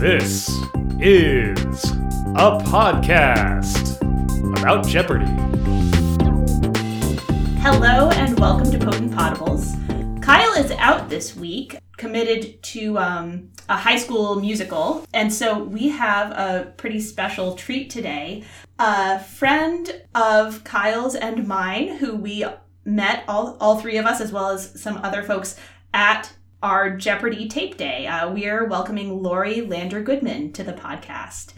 This is a podcast about Jeopardy! Hello and welcome to Potent Podables. Kyle is out this week, committed to um, a high school musical, and so we have a pretty special treat today. A friend of Kyle's and mine, who we met all all three of us, as well as some other folks at our Jeopardy tape day. Uh, we are welcoming Lori Lander Goodman to the podcast.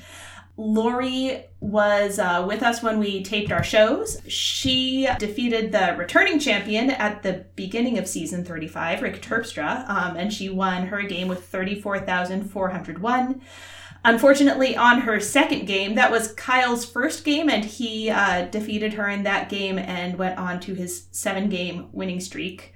Lori was uh, with us when we taped our shows. She defeated the returning champion at the beginning of season 35, Rick Terpstra, um, and she won her game with 34,401. Unfortunately, on her second game, that was Kyle's first game, and he uh, defeated her in that game and went on to his seven game winning streak.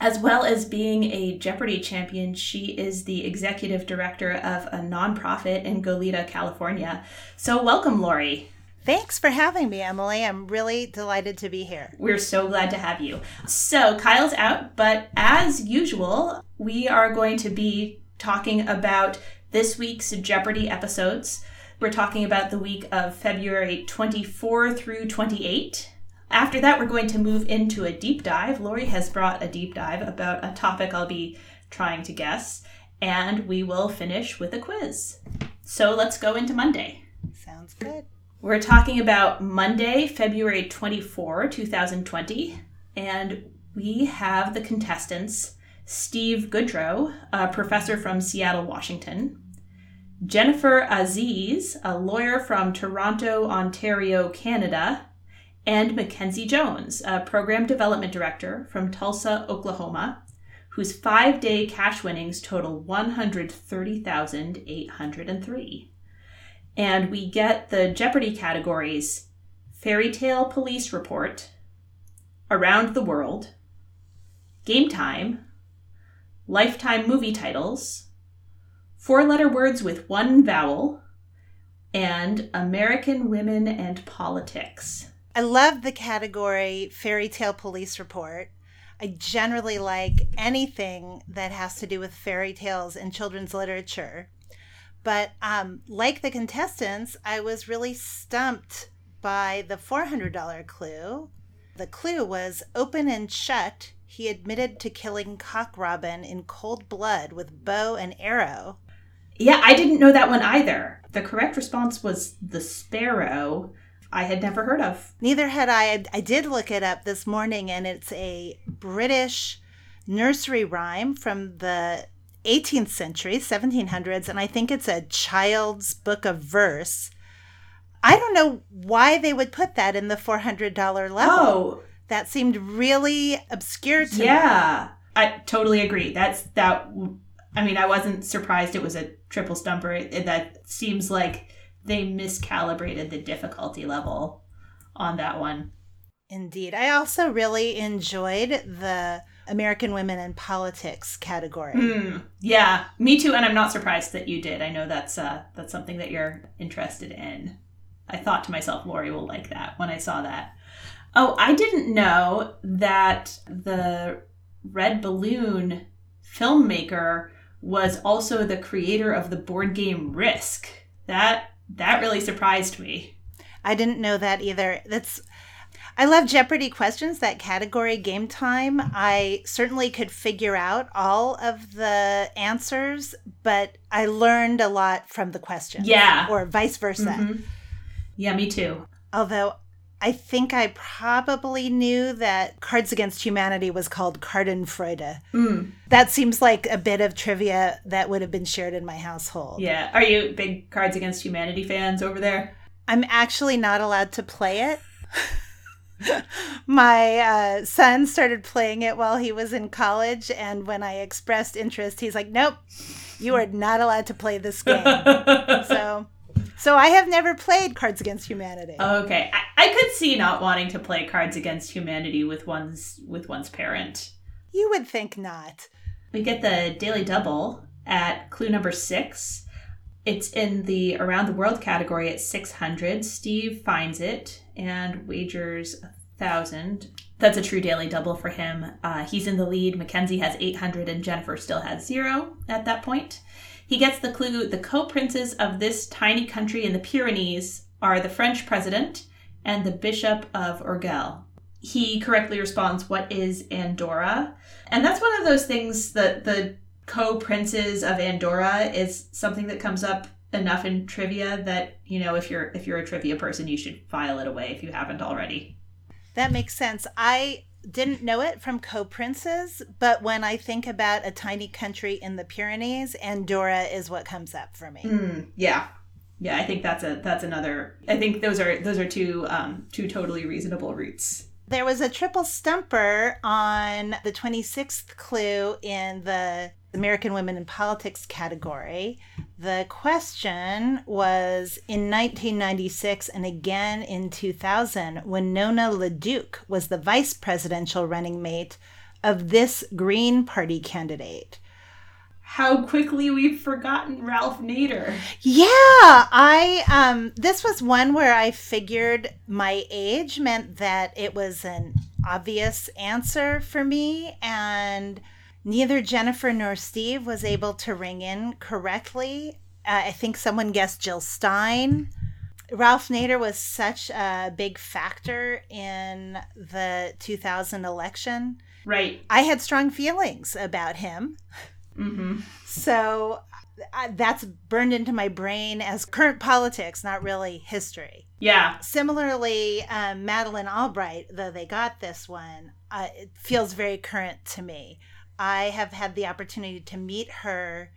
As well as being a Jeopardy champion, she is the executive director of a nonprofit in Goleta, California. So, welcome, Lori. Thanks for having me, Emily. I'm really delighted to be here. We're so glad to have you. So, Kyle's out, but as usual, we are going to be talking about this week's Jeopardy episodes. We're talking about the week of February 24 through 28. After that, we're going to move into a deep dive. Lori has brought a deep dive about a topic I'll be trying to guess, and we will finish with a quiz. So let's go into Monday. Sounds good. We're talking about Monday, February 24, 2020, and we have the contestants Steve Goodrow, a professor from Seattle, Washington, Jennifer Aziz, a lawyer from Toronto, Ontario, Canada, and Mackenzie Jones, a program development director from Tulsa, Oklahoma, whose five day cash winnings total 130,803. And we get the Jeopardy categories Fairy Tale Police Report, Around the World, Game Time, Lifetime Movie Titles, Four Letter Words with One Vowel, and American Women and Politics. I love the category Fairy Tale Police Report. I generally like anything that has to do with fairy tales and children's literature. But um, like the contestants, I was really stumped by the $400 clue. The clue was open and shut. He admitted to killing Cock Robin in cold blood with bow and arrow. Yeah, I didn't know that one either. The correct response was the sparrow. I had never heard of. Neither had I. I did look it up this morning, and it's a British nursery rhyme from the 18th century, 1700s, and I think it's a child's book of verse. I don't know why they would put that in the $400 level. Oh, That seemed really obscure to me. yeah. I totally agree. That's that. I mean, I wasn't surprised it was a triple stumper. It, that seems like they miscalibrated the difficulty level on that one. Indeed. I also really enjoyed the American Women in Politics category. Hmm. Yeah, me too. And I'm not surprised that you did. I know that's uh, that's something that you're interested in. I thought to myself, Lori will like that when I saw that. Oh, I didn't know that the Red Balloon filmmaker was also the creator of the board game Risk. That that really surprised me. I didn't know that either. That's I love Jeopardy questions, that category game time. I certainly could figure out all of the answers, but I learned a lot from the questions. Yeah. Or vice versa. Mhm. Yeah, me too. Although I think I probably knew that Cards Against Humanity was called Cardenfreude. Mm. That seems like a bit of trivia that would have been shared in my household. Yeah. Are you big Cards Against Humanity fans over there? I'm actually not allowed to play it. My uh, son started playing it while he was in college, and when I expressed interest, he's like, "Nope, you are not allowed to play this game." so, so I have never played Cards Against Humanity. Okay, I, I could see not wanting to play Cards Against Humanity with one's with one's parent. you would think not. We get the daily double at clue number six. It's in the around the world category at six hundred. Steve finds it and wagers a thousand. That's a true daily double for him. Uh, he's in the lead. Mackenzie has eight hundred, and Jennifer still has zero at that point. He gets the clue the co princes of this tiny country in the Pyrenees are the French president and the Bishop of Urgell. He correctly responds, What is Andorra? And that's one of those things that the co princes of Andorra is something that comes up enough in trivia that, you know, if you're if you're a trivia person, you should file it away if you haven't already. That makes sense. I didn't know it from co-princes, but when I think about a tiny country in the Pyrenees, Andorra is what comes up for me. Mm, yeah, yeah. I think that's a that's another. I think those are those are two um, two totally reasonable routes. There was a triple stumper on the 26th clue in the American Women in Politics category. The question was in 1996 and again in 2000 Winona LaDuke was the vice presidential running mate of this Green Party candidate. How quickly we've forgotten Ralph Nader. Yeah, I um this was one where I figured my age meant that it was an obvious answer for me and neither Jennifer nor Steve was able to ring in correctly. Uh, I think someone guessed Jill Stein. Ralph Nader was such a big factor in the 2000 election. Right. I had strong feelings about him. Mm-hmm. So that's burned into my brain as current politics, not really history. Yeah. Similarly, um, Madeleine Albright, though they got this one, uh, it feels very current to me. I have had the opportunity to meet her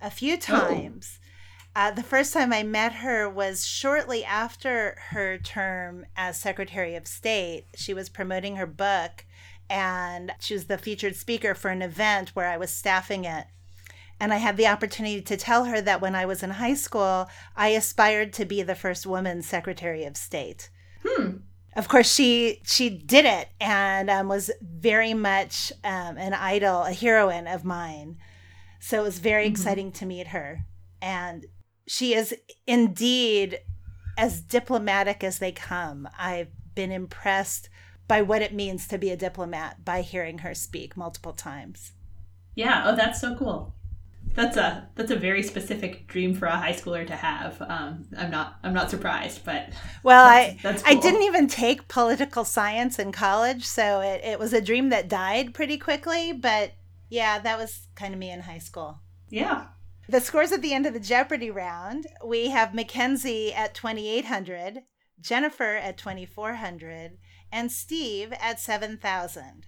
a few times. Oh. Uh, the first time I met her was shortly after her term as Secretary of State. She was promoting her book, and she was the featured speaker for an event where I was staffing it. And I had the opportunity to tell her that when I was in high school, I aspired to be the first woman Secretary of State. Hmm of course she she did it and um, was very much um, an idol a heroine of mine so it was very mm-hmm. exciting to meet her and she is indeed as diplomatic as they come i've been impressed by what it means to be a diplomat by hearing her speak multiple times yeah oh that's so cool that's a that's a very specific dream for a high schooler to have. Um, I'm not I'm not surprised, but well, that's, I that's cool. I didn't even take political science in college, so it, it was a dream that died pretty quickly. But yeah, that was kind of me in high school. Yeah. The scores at the end of the Jeopardy round, we have Mackenzie at 2800, Jennifer at 2400, and Steve at 7000.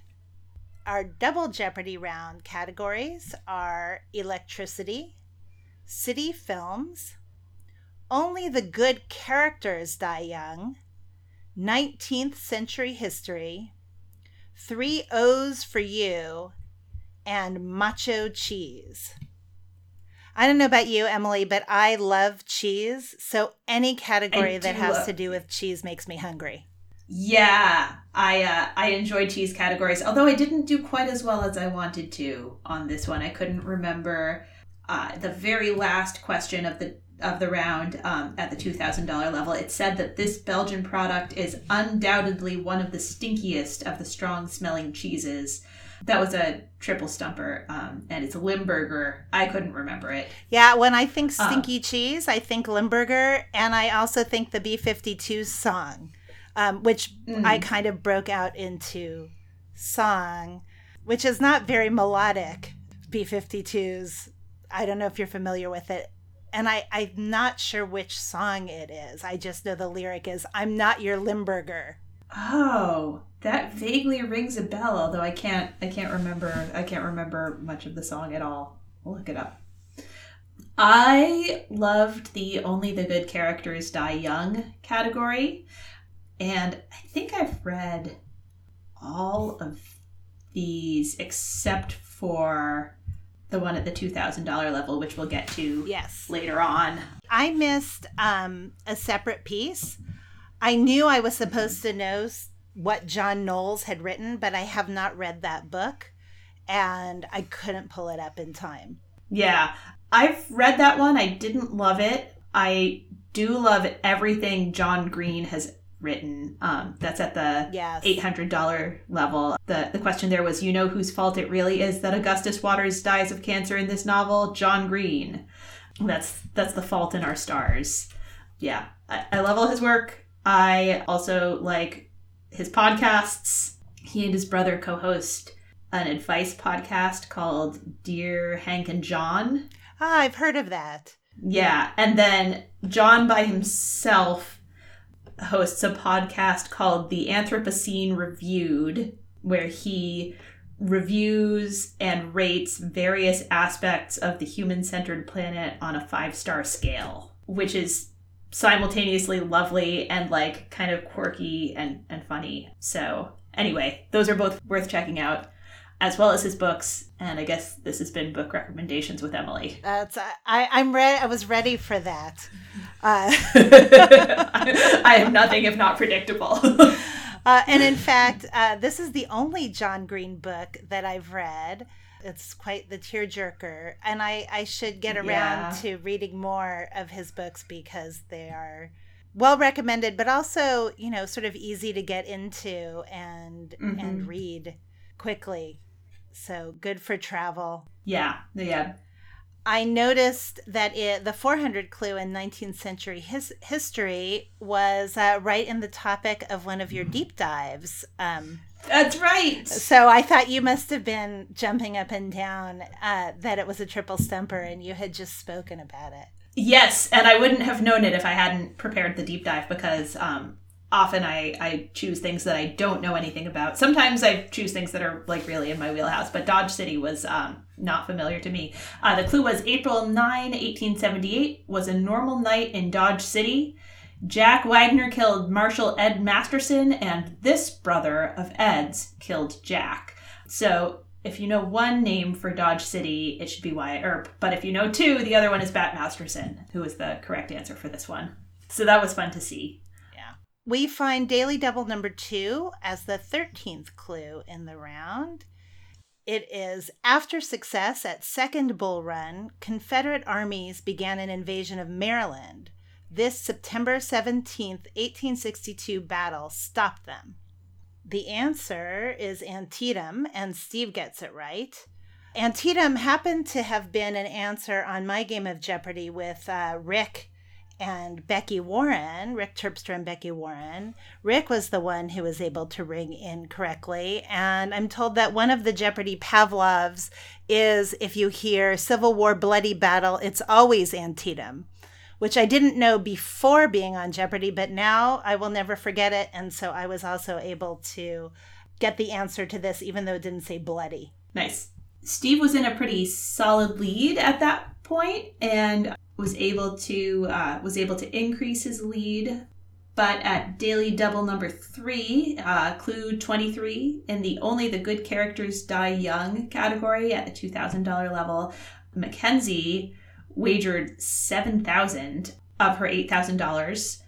Our double Jeopardy round categories are electricity, city films, only the good characters die young, 19th century history, three O's for you, and macho cheese. I don't know about you, Emily, but I love cheese. So any category that has to do with cheese makes me hungry. Yeah, I uh, I enjoyed cheese categories, although I didn't do quite as well as I wanted to on this one. I couldn't remember uh, the very last question of the of the round um, at the two thousand dollar level. It said that this Belgian product is undoubtedly one of the stinkiest of the strong smelling cheeses. That was a triple stumper, um, and it's Limburger. I couldn't remember it. Yeah, when I think uh, stinky cheese, I think Limburger, and I also think the B 52 song um, which mm. I kind of broke out into song, which is not very melodic. B 52s. I don't know if you're familiar with it. And I, I'm not sure which song it is. I just know the lyric is I'm not your Limburger. Oh, that vaguely rings a bell, although I can't I can't remember I can't remember much of the song at all. I'll look it up. I loved the Only the Good Characters Die Young category. And I think I've read all of these except for the one at the $2,000 level, which we'll get to yes. later on. I missed um, a separate peace. I knew I was supposed to know what John Knowles had written, but I have not read that book and I couldn't pull it up in time. Yeah, I've read that one. I didn't love it. I do love everything John Green has written. Um, that's at the Yes. eight hundred dollar level. The the question there was, you know whose fault it really is that Augustus Waters dies of cancer in this novel? John Green. That's that's the fault in our stars. Yeah, I, I love all his work. I also like his podcasts. He and his brother co-host an advice podcast called Dear Hank and John. Ah, I've heard of that. Yeah, and then John by himself hosts a podcast called The Anthropocene Reviewed, where he reviews and rates various aspects of the human centered planet on a five star scale, which is simultaneously lovely and like kind of quirky and, and funny. So, anyway, those are both worth checking out. As well as his books, and I guess this has been book recommendations with Emily. That's I. I'm ready. I was ready for that. Uh, I am nothing if not predictable. uh, and in fact, uh, this is the only John Green book that I've read. It's quite the tearjerker, and I I should get around Yeah. to reading more of his books because they are well recommended, but also you know sort of easy to get into and and read quickly. So good for travel. yeah, yeah. I noticed that it, the 400 clue in 19th century his, history was uh, right in the topic of one of your deep dives. Um, That's right. so I thought you must have been jumping up and down uh, that it was a triple stumper and you had just spoken about it. Yes, and I wouldn't have known it if I hadn't prepared the deep dive because um, often I, I choose things that I don't know anything about. Sometimes I choose things that are like really in my wheelhouse, but Dodge City was um, not familiar to me. Uh, the clue was April 9, 1878 was a normal night in Dodge City. Jack Wagner killed Marshal Ed Masterson, and this brother of Ed's killed Jack. So if you know one name for Dodge City, it should be Wyatt Earp. But if you know two, the other one is Bat Masterson, who is the correct answer for this one. So that was fun to see. We find Daily Double number two as the 13th clue in the round. It is after success at Second Bull Run, Confederate armies began an invasion of Maryland. This September 17th, 1862 battle stopped them. The answer is Antietam, and Steve gets it right. Antietam happened to have been an answer on my game of Jeopardy with uh, Rick and Becky Warren, Rick Terpstra and Becky Warren. Rick was the one who was able to ring in correctly. And I'm told that one of the Jeopardy Pavlovs is if you hear Civil War bloody battle, it's always Antietam, which I didn't know before being on Jeopardy, but now I will never forget it. And so I was also able to get the answer to this, even though it didn't say bloody. Nice. Steve was in a pretty solid lead at that point and was able to uh, was able to increase his lead. But at daily double number three, uh, clue twenty three, in the only the good characters die young category at the two thousand dollar level, Mackenzie wagered seven thousand of her eight thousand dollars.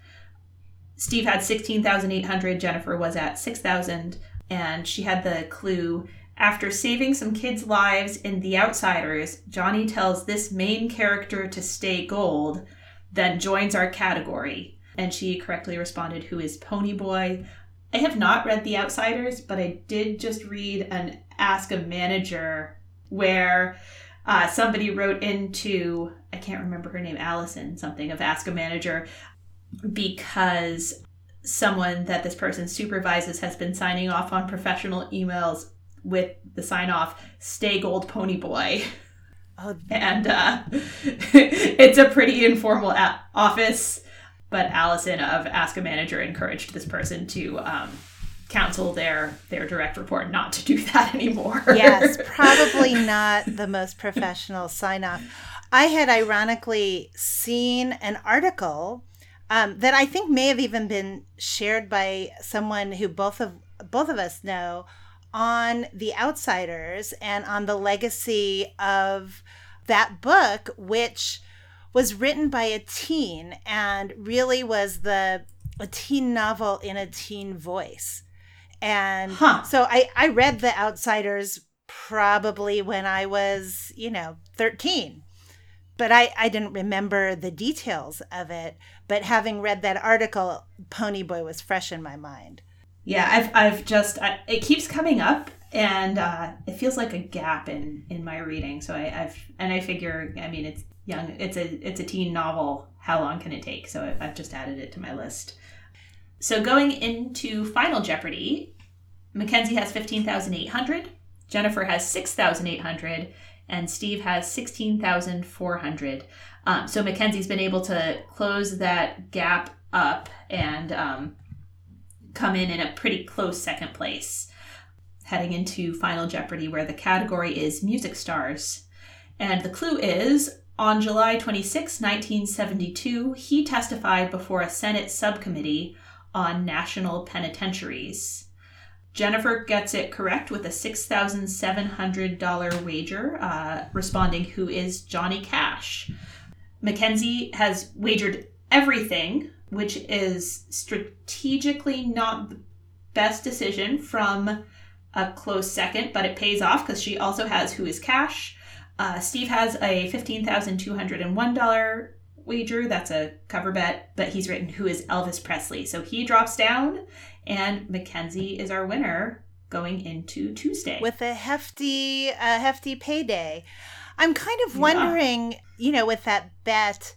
Steve had sixteen thousand eight hundred. Jennifer was at six thousand, and she had the clue after saving some kids' lives in The Outsiders, Johnny tells this main character to stay gold, then joins our category. And she correctly responded, Who is Ponyboy? I have not read The Outsiders, but I did just read an Ask a Manager where uh, somebody wrote into, I can't remember her name, Alison, something of Ask a Manager, because someone that this person supervises has been signing off on professional emails with the sign off stay gold pony boy. Oh, and uh, it's a pretty informal a- office but alison of ask a manager encouraged this person to um, counsel their their direct report not to do that anymore. Yes, probably not the most professional sign off. I had ironically seen an article um, that I think may have even been shared by someone who both of both of us know on the outsiders and on the legacy of that book, which was written by a teen and really was the a teen novel in a teen voice. And Huh. so I, I read The Outsiders probably when I was, you know, 13. but I, I didn't remember the details of it. But having read that article, Ponyboy was fresh in my mind. Yeah, I've, I've just, I, it keeps coming up and uh, it feels like a gap in, in my reading. So I, I've, and I figure, I mean, it's young, it's a, it's a teen novel. How long can it take? So I've just added it to my list. So going into Final Jeopardy, Mackenzie has 15,800, Jennifer has 6,800, and Steve has 16,400. Um, so Mackenzie's been able to close that gap up and um, come in in a pretty close second place, heading into Final Jeopardy, where the category is music stars. And the clue is on July 26, 1972, he testified before a Senate subcommittee on national penitentiaries. Jennifer gets it correct with a $6,700 wager, uh, responding, Who is Johnny Cash? Mackenzie has wagered everything, which is strategically not the best decision from a close second, but it pays off because she also has Who is Cash. Uh, Steve has a $15,201 wager. That's a cover bet, but he's written Who is Elvis Presley? So he drops down and Mackenzie is our winner going into Tuesday with a hefty, a hefty payday. I'm kind of wondering, yeah. you know, with that bet,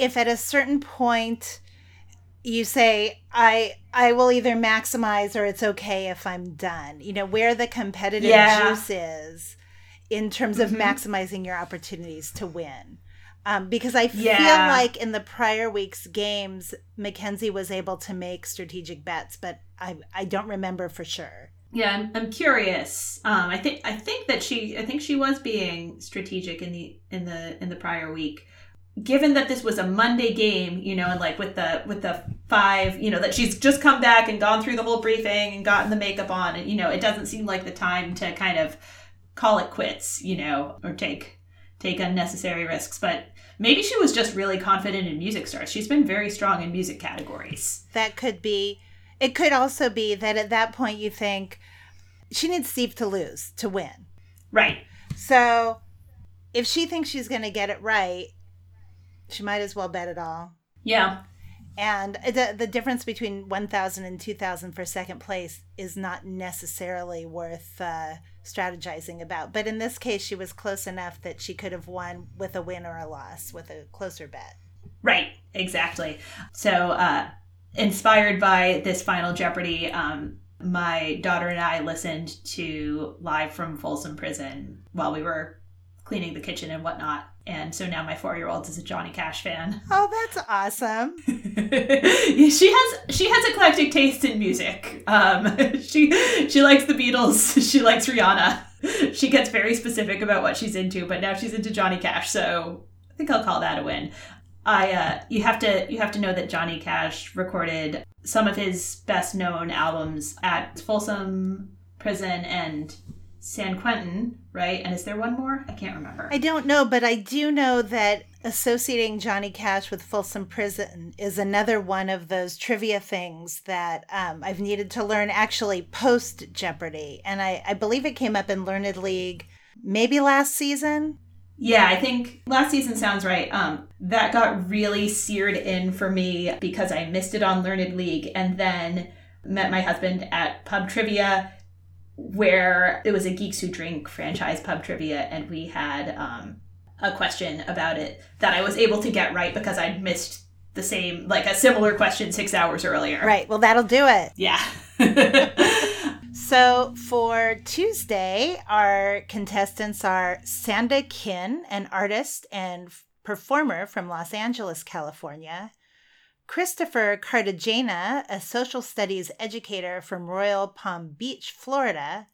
if at a certain point you say I I will either maximize or it's okay if I'm done. You know, where the competitive yeah. juice is in terms of mm-hmm. maximizing your opportunities to win. Um, because I feel yeah. like in the prior week's games, Mackenzie was able to make strategic bets, but I I don't remember for sure. Yeah, I'm, I'm curious. Um, I think I think that she I think she was being strategic in the in the in the prior week. Given that this was a Monday game, you know, and like with the with the five, you know, that she's just come back and gone through the whole briefing and gotten the makeup on, and you know, it doesn't seem like the time to kind of call it quits, you know, or take take unnecessary risks. But maybe she was just really confident in music stars. She's been very strong in music categories. That could be. It could also be that at that point you think she needs Steve to lose to win. Right. So if she thinks she's going to get it right, she might as well bet it all. Yeah. And the, the difference between 1,000 and 2,000 for second place is not necessarily worth uh, strategizing about. But in this case, she was close enough that she could have won with a win or a loss with a closer bet. Right, exactly. So, uh, inspired by this final Jeopardy, um, my daughter and I listened to Live from Folsom Prison while we were cleaning the kitchen and whatnot. And so now my four year old is a Johnny Cash fan. Oh, that's awesome. she has she has eclectic taste in music. Um, she she likes the Beatles. She likes Rihanna. She gets very specific about what she's into, but now she's into Johnny Cash. So I think I'll call that a win. I uh, you have to you have to know that Johnny Cash recorded some of his best known albums at Folsom Prison and San Quentin, right? And is there one more? I can't remember. I don't know, but I do know that associating Johnny Cash with Folsom Prison is another one of those trivia things that um, I've needed to learn actually post Jeopardy. And I, I believe it came up in Learned League maybe last season. Yeah, I think last season sounds right. Um, that got really seared in for me because I missed it on Learned League and then met my husband at pub trivia where it was a Geeks Who Drink franchise pub trivia, and we had um, a question about it that I was able to get right because I'd missed the same, like a similar question six hours earlier. Right. Well, that'll do it. Yeah. so for Tuesday, our contestants are Sanda Kin, an artist and performer from Los Angeles, California, Christopher Cartagena, a social studies educator from Royal Palm Beach, Florida,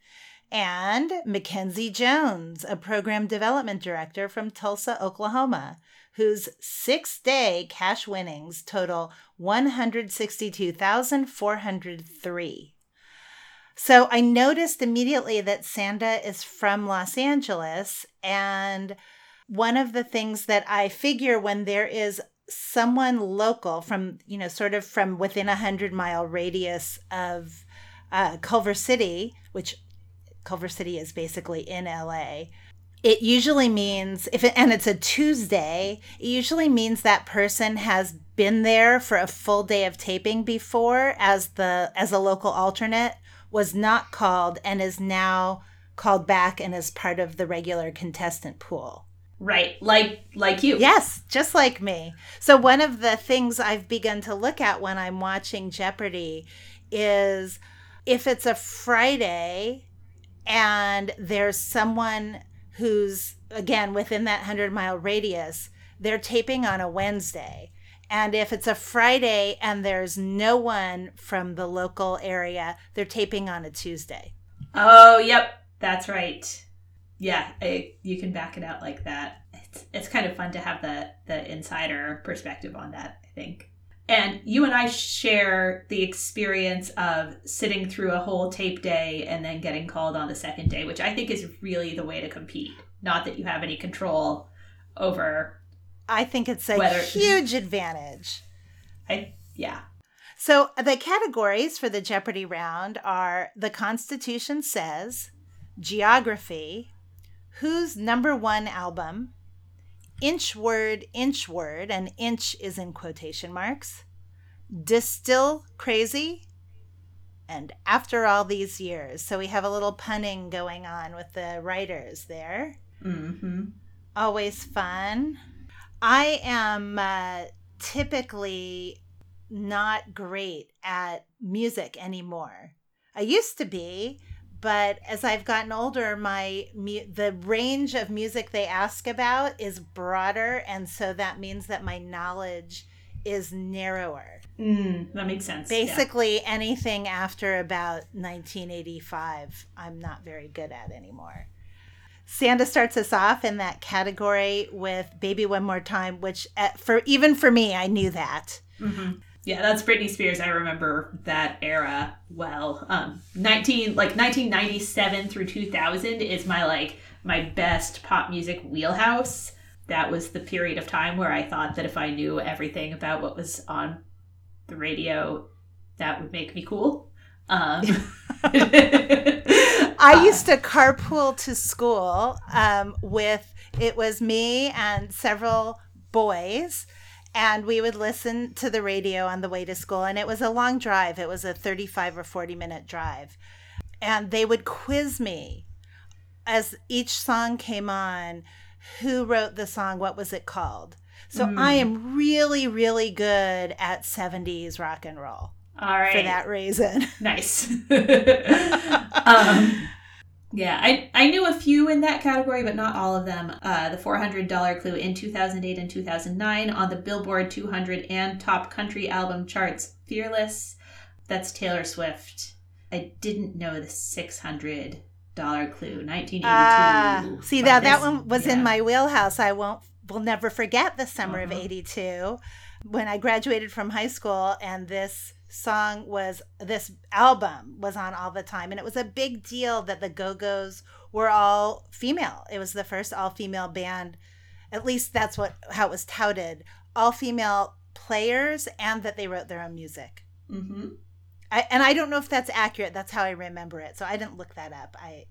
and Mackenzie Jones, a program development director from Tulsa, Oklahoma, whose six day cash winnings total 162,403. So I noticed immediately that Sanda is from Los Angeles. And one of the things that I figure when there is someone local from you know sort of from within a hundred mile radius of uh, Culver City, which Culver City is basically in LA, it usually means if it, and it's a Tuesday, it usually means that person has been there for a full day of taping before as the as a local alternate was not called and is now called back and is part of the regular contestant pool. Right, like like you. Yes, just like me. So one of the things I've begun to look at when I'm watching Jeopardy is if it's a Friday and there's someone who's again within that 100 mile radius, they're taping on a Wednesday. And if it's a Friday and there's no one from the local area, they're taping on a Tuesday. Oh, yep, that's right. Yeah, I, you can back it out like that. It's it's kind of fun to have the the insider perspective on that. I think. And you and I share the experience of sitting through a whole tape day and then getting called on the second day, which I think is really the way to compete. Not that you have any control over. I think it's a Whether- huge advantage. I yeah. So the categories for the Jeopardy round are the Constitution says, geography, whose number one album, inch word, inch word, and inch is in quotation marks, distill crazy, and after all these years. So we have a little punning going on with the writers there. Mm-hmm. Always fun. I am uh, typically not great at music anymore. I used to be, but as I've gotten older, my the range of music they ask about is broader, and so that means that my knowledge is narrower. Mm, that makes sense. yeah. Basically, anything after about 1985, I'm not very good at anymore. Sanda starts us off in that category with "Baby One More Time," which, uh, for even for me, I knew that. Yeah, that's Britney Spears. I remember that era well. Um, nineteen like nineteen ninety seven through two thousand is my like my best pop music wheelhouse. That was the period of time where I thought that if I knew everything about what was on the radio, that would make me cool. Um, I used to carpool to school um, with it was me and several boys, and we would listen to the radio on the way to school. And it was a long drive. It was a thirty-five or forty minute drive, and they would quiz me as each song came on. Who wrote the song? What was it called? So I am really, really good at 70s rock and roll All right, for that reason. Nice. um, yeah, I, I knew a few in that category, but not all of them. Uh, the $400 clue in 2008 and 2009 on the Billboard 200 and Top Country Album charts. Fearless, that's Taylor Swift. I didn't know the $600 clue, 1982. Ah, see that that one was yeah. in my wheelhouse. I won't will never forget the summer of Uh-huh. 82 when I graduated from high school and this song was this album was on all the time and it was a big deal that the Go-Go's were all female. It was the first all-female band. At least that's what how it was touted. All female players and that they wrote their own music. Mhm. I, and I don't know if that's accurate. That's how I remember it. So I didn't look that up. I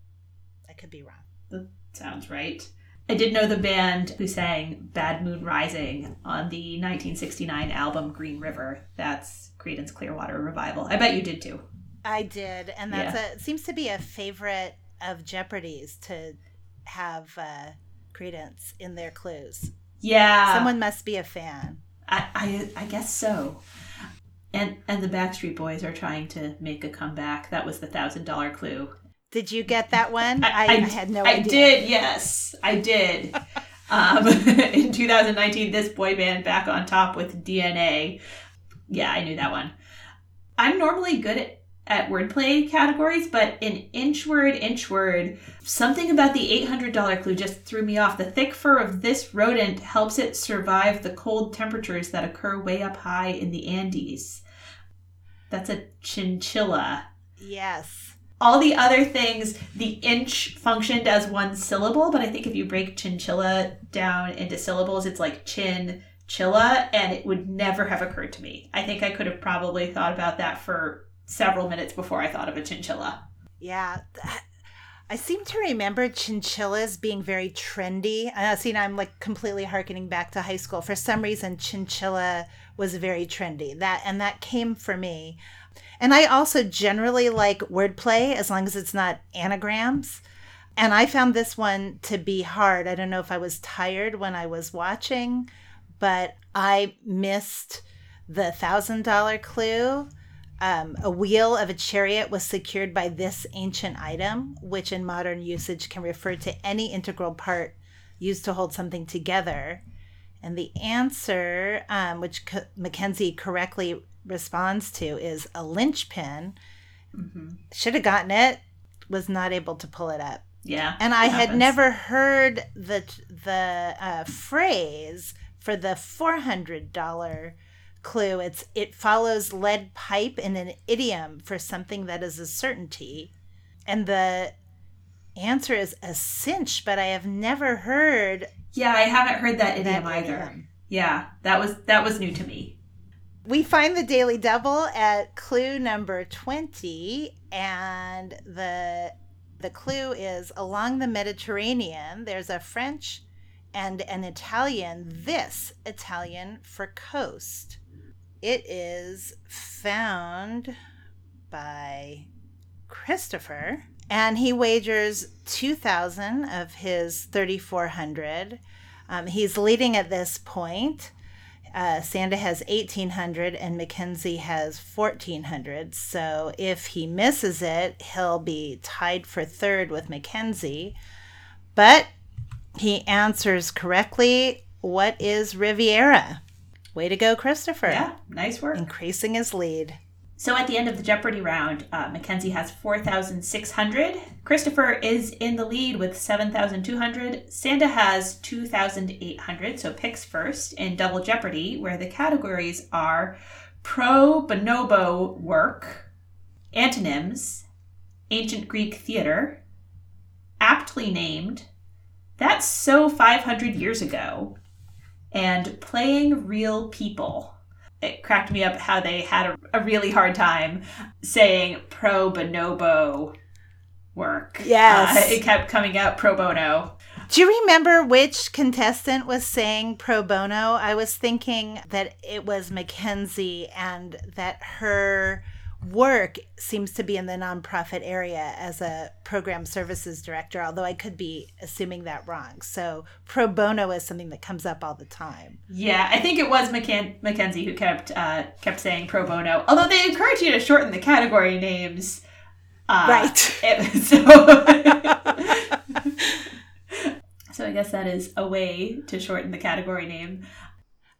I could be wrong. That sounds right. I did know the band who sang Bad Moon Rising on the 1969 album Green River. That's Creedence Clearwater Revival. I bet you did too. I did, and that's Yeah. a seems to be a favorite of Jeopardy's to have uh, Creedence in their clues. Yeah. Someone must be a fan. I, I I guess so. And and the Backstreet Boys are trying to make a comeback. That was the thousand dollar clue. Did you get that one? I, I, had no I idea. did, yes. I did. um, in 2019, this boy band back on top with DNA. Yeah, I knew that one. I'm normally good at, at wordplay categories, but in inch word, inch word, something about the $800 clue just threw me off. The thick fur of this rodent helps it survive the cold temperatures that occur way up high in the Andes. That's a chinchilla Yes. all the other things, the inch functioned as one syllable, but I think if you break chinchilla down into syllables, it's like chin chilla, and it would never have occurred to me. I think I could have probably thought about that for several minutes before I thought of a chinchilla. Yeah. I seem to remember chinchillas being very trendy. Uh, see, now I'm like completely harkening back to high school. For some reason, chinchilla was very trendy. That and that came for me. And I also generally like wordplay as long as it's not anagrams. And I found this one to be hard. I don't know if I was tired when I was watching, but I missed the thousand dollar clue um, a wheel of a chariot was secured by this ancient item, which in modern usage can refer to any integral part used to hold something together. And the answer, um, which Co- Mackenzie correctly responds to, is a linchpin. Mm-hmm. Should have gotten it, was not able to pull it up. Yeah, and I had never heard the the uh, phrase for the four hundred dollar clue. It's it follows lead pipe in an idiom for something that is a certainty. And the answer is a cinch, but I have never heard Yeah, I haven't heard that idiom that either. Idiom. Yeah, that was that was new to me. We find the Daily Double at clue number 20 and the the clue is along the Mediterranean there's a French and an Italian, this Italian for coast. It is found by Christopher, and he wagers 2,000 of his 3,400. Um, he's leading at this point. Uh, has 1,800 and Mackenzie has 1,400. So if he misses it, he'll be tied for third with Mackenzie. But he answers correctly. What is Riviera? Way to go, Christopher. Yeah, nice work. Increasing his lead. So at the end of the Jeopardy round, uh, Mackenzie has 4,600. Christopher is in the lead with 7,200. Sanda has 2,800, so picks first in Double Jeopardy, where the categories are pro bonobo work, antonyms, ancient Greek theater, aptly named, that's so 500 years ago, and playing real people. It cracked me up how they had a, a really hard time saying pro bonobo work. Yes. Uh, it kept coming out pro bono. Do you remember which contestant was saying pro bono? I was thinking that it was Mackenzie and that her work seems to be in the nonprofit area as a program services director, although I could be assuming that wrong. So pro bono is something that comes up all the time. Yeah, I think it was McKen- Mackenzie who kept uh, kept saying pro bono, although they encourage you to shorten the category names. Uh, right. It, so, so I guess that is a way to shorten the category name.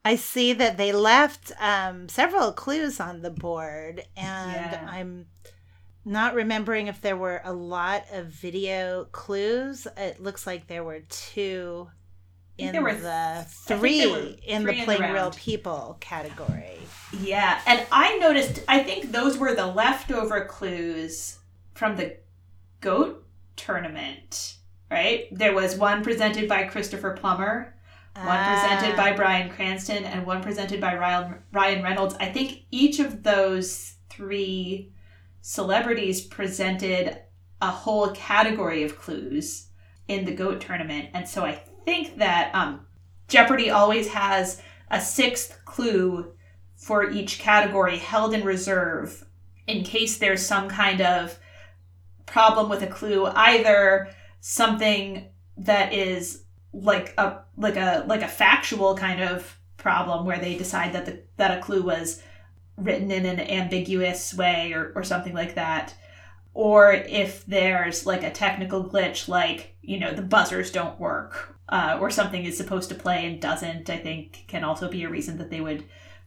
I see that they left um, several clues on the board, and yeah. I'm not remembering if there were a lot of video clues. It looks like there were two in there were the three in three the playing in the real people category. Yeah, and I noticed. I think those were the leftover clues from the goat tournament. Right, there was one presented by Christopher Plummer one presented by Bryan Cranston and one presented by Ryan, Ryan Reynolds. I think each of those three celebrities presented a whole category of clues in the GOAT tournament. And so I think that um, Jeopardy always has a sixth clue for each category held in reserve in case there's some kind of problem with a clue, either something that is like a like a like a factual kind of problem where they decide that the that a clue was written in an ambiguous way or, or something like that. Or if there's like a technical glitch like you know the buzzers don't work uh, or something is supposed to play and doesn't i think can also be a reason that they would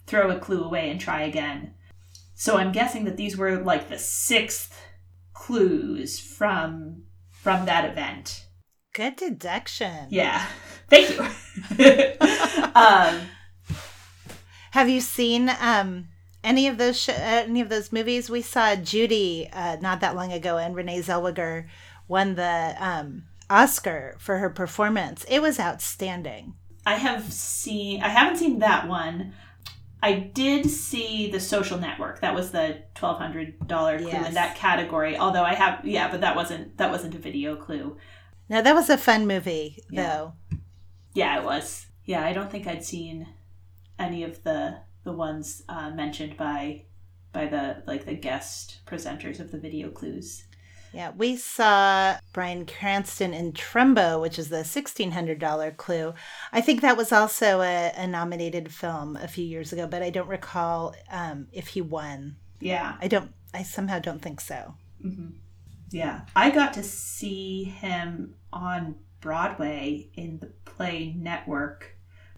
throw a clue away and try again. So i'm guessing that these were like the sixth clues from from that event Good deduction. Yeah. Thank you. um, Have you seen um, any of those sh- any of those movies? We saw Judy uh, not that long ago, and Renee Zellweger won the um, Oscar for her performance. It was outstanding. I have seen. I haven't seen that one. I did see the social network. That was the twelve hundred dollar clue Yes. in that category. Although I have yeah, but that wasn't that wasn't a video clue. Now that was a fun movie, Yeah. though. Yeah, it was. Yeah, I don't think I'd seen any of the the ones uh, mentioned by by the like the guest presenters of the video clues. Yeah, we saw Bryan Cranston in Trumbo, which is the $1,600 clue. I think that was also a, a nominated film a few years ago, but I don't recall um, if he won. Yeah, I don't, I somehow don't think so. Yeah. I got to see him on Broadway in the play Network.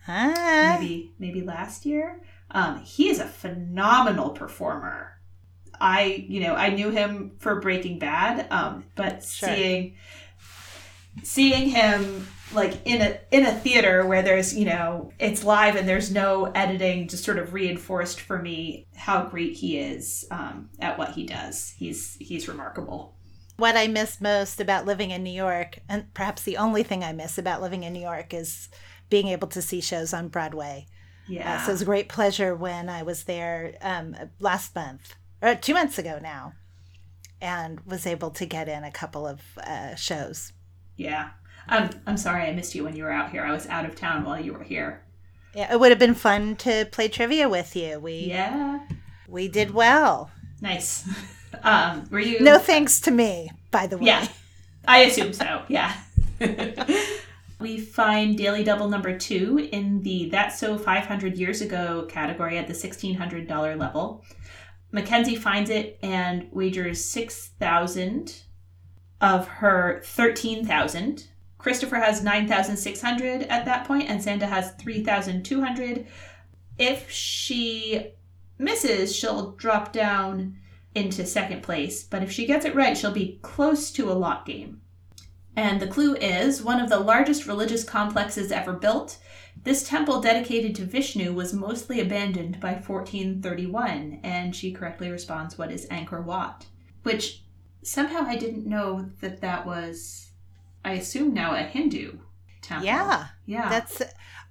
Ah, maybe maybe last year. Um, he is a phenomenal performer. I you know I knew him for Breaking Bad, um, but Sure. seeing seeing him like in a in a theater where there's you know it's live and there's no editing just sort of reinforced for me how great he is um, at what he does. He's he's remarkable. What I miss most about living in New York, and perhaps the only thing I miss about living in New York, is being able to see shows on Broadway. Yeah. Uh, so it was a great pleasure when I was there um, last month, or two months ago now, and was able to get in a couple of uh, shows. yeah. I'm I'm sorry I missed you when you were out here. I was out of town while you were here. Yeah, it would have been fun to play trivia with you. We Yeah. we did well. Nice. Um, were you? No thanks to me, by the way. Yeah, I assume so. Yeah. we find Daily Double number two in the That's So 500 Years Ago category at the $1,600 level. Mackenzie finds it and wagers 6,000 of her 13,000. Christopher has 9,600 at that point, and Santa has 3,200. If she misses, she'll drop down into second place, but if she gets it right, she'll be close to a lock game. And the clue is one of the largest religious complexes ever built. This temple dedicated to Vishnu was mostly abandoned by 1431, and she correctly responds, What is Angkor Wat? Which somehow I didn't know that that was, I assume now, a Hindu temple. Yeah, Yeah. that's.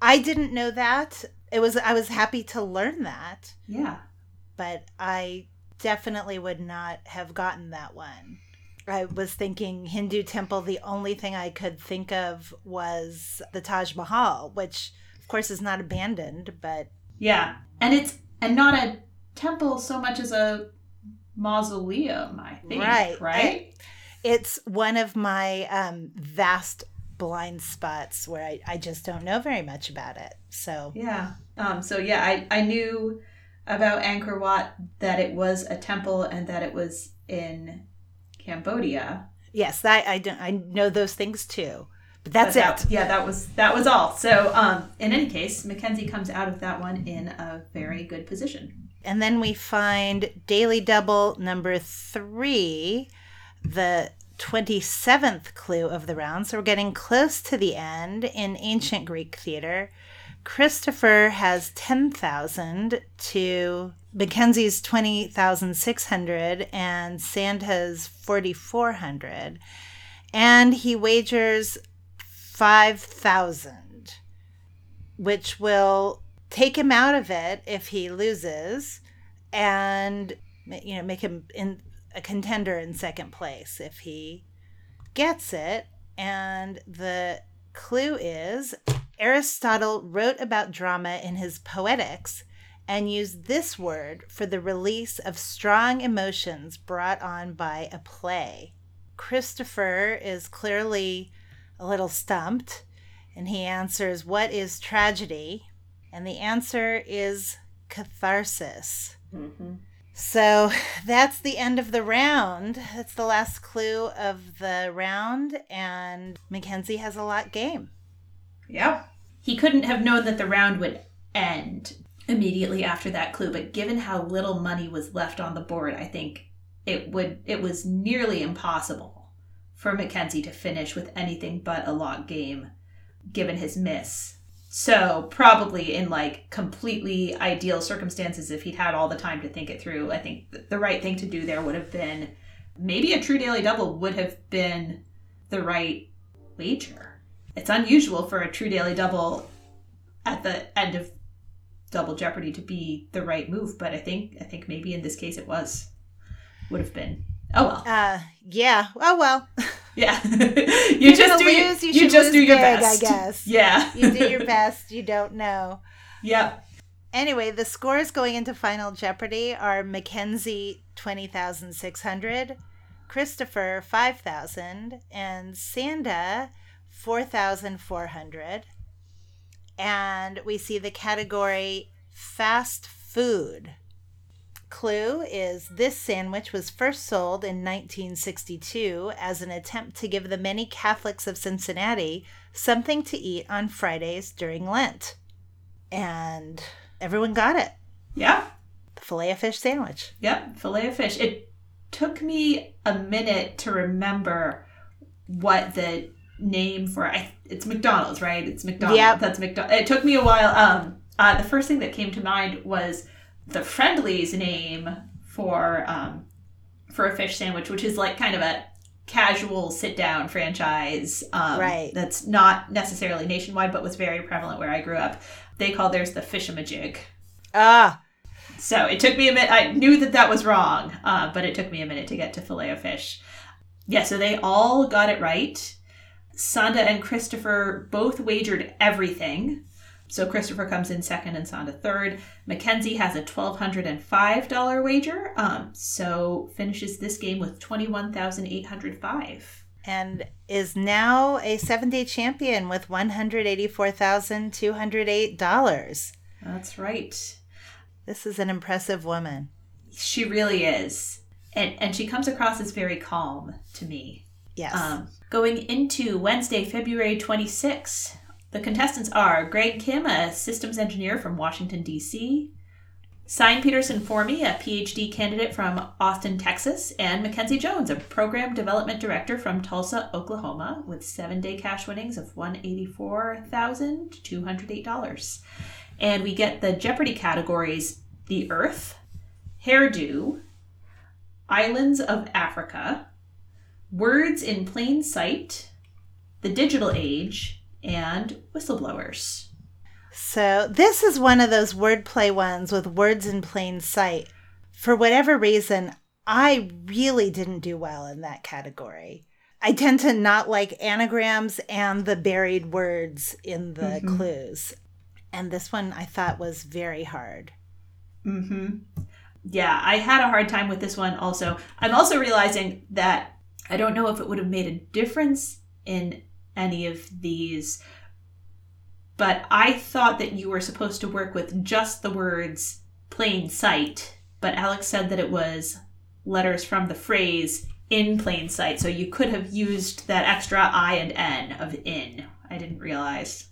I didn't know that. It was. I was happy to learn that, yeah. but I definitely would not have gotten that one. I was thinking Hindu temple. The only thing I could think of was the Taj Mahal, which of course is not abandoned, but Yeah. And it's, and not a temple so much as a mausoleum, I think. Right. Right? it's one of my um, vast blind spots where I, I just don't know very much about it. So Yeah. Um, so yeah, I, I knew about Angkor Wat that it was a temple and that it was in Cambodia. yes, I I don't I know those things too. But that's But that- it. Yeah, that was that was all. So um, in any case, Mackenzie comes out of that one in a very good position. And then we find Daily Double number three, the 27th clue of the round. So we're getting close to the end in ancient Greek theater. Christopher has 10,000 to Mackenzie's 20,600 and Santa's 4,400. And he wagers 5,000, which will take him out of it if he loses and you know make him in a contender in second place if he gets it and the clue is Aristotle wrote about drama in his Poetics and used this word for the release of strong emotions brought on by a play. Christopher is clearly a little stumped and he answers, What is tragedy? And the answer is catharsis. Mm-hmm. So that's the end of the round. That's the last clue of the round, and Mackenzie has a lot game. Yeah. He couldn't have known that the round would end immediately after that clue, but given how little money was left on the board, I think it would it was nearly impossible for Mackenzie to finish with anything but a lock game given his miss. So probably in like completely ideal circumstances if he'd had all the time to think it through, I think the right thing to do there would have been maybe a true daily double would have been the right wager. It's unusual for a true daily double at the end of double jeopardy to be the right move, but I think I think maybe in this case it was would have been. Oh well. Uh, yeah. Oh well. Yeah. you You're just do your- lose, you, you just do your big, best. I guess. Yeah. You do your best. You don't know. Yep. Anyway, the scores going into Final Jeopardy are Mackenzie twenty thousand six hundred, Christopher five thousand, and Sanda four thousand four hundred. And we see the category fast food. Clue is this sandwich was first sold in 1962 as an attempt to give the many Catholics of Cincinnati something to eat on Fridays during Lent. And everyone got it. Yeah. The filet of fish sandwich. Yep. Filet of fish. It took me a minute to remember what the name for I, it's McDonald's, right? It's McDonald's. Yep. That's McDonald's. It took me a while. Um, uh, the first thing that came to mind was the Friendly's name for um, for a fish sandwich, which is like kind of a casual sit down franchise. Um, Right. That's not necessarily nationwide, but was very prevalent where I grew up. They call theirs the Fishamajig. Ah, So it took me a minute. I knew that that was wrong, uh, but it took me a minute to get to filet of fish. Yeah, so they all got it right. Sonda and Christopher both wagered everything. So Christopher comes in second and Sonda third. Mackenzie has a $1,205 wager, um, so finishes this game with 21805 and is now a seven day champion with $184,208. That's right. This is an impressive woman. She really is. And, and she comes across as very calm to me. Yes. Um, going into Wednesday, February 26th, the contestants are Greg Kim, a systems engineer from Washington, D.C., Sign Peterson Formey, a PhD candidate from Austin, Texas, and Mackenzie Jones, a program development director from Tulsa, Oklahoma, with seven day cash winnings of $184,208. And we get the Jeopardy categories The Earth, Hairdo, Islands of Africa, Words in Plain Sight, The Digital Age, and Whistleblowers. So this is one of those wordplay ones with words in plain sight. For whatever reason, I really didn't do well in that category. I tend to not like anagrams and the buried words in the clues. And this one I thought was very hard. Mm-hmm. Yeah, I had a hard time with this one also. I'm also realizing that I don't know if it would have made a difference in any of these, but I thought that you were supposed to work with just the words plain sight, but Alex said that it was letters from the phrase in plain sight, so you could have used that extra I and N of in. I didn't realize.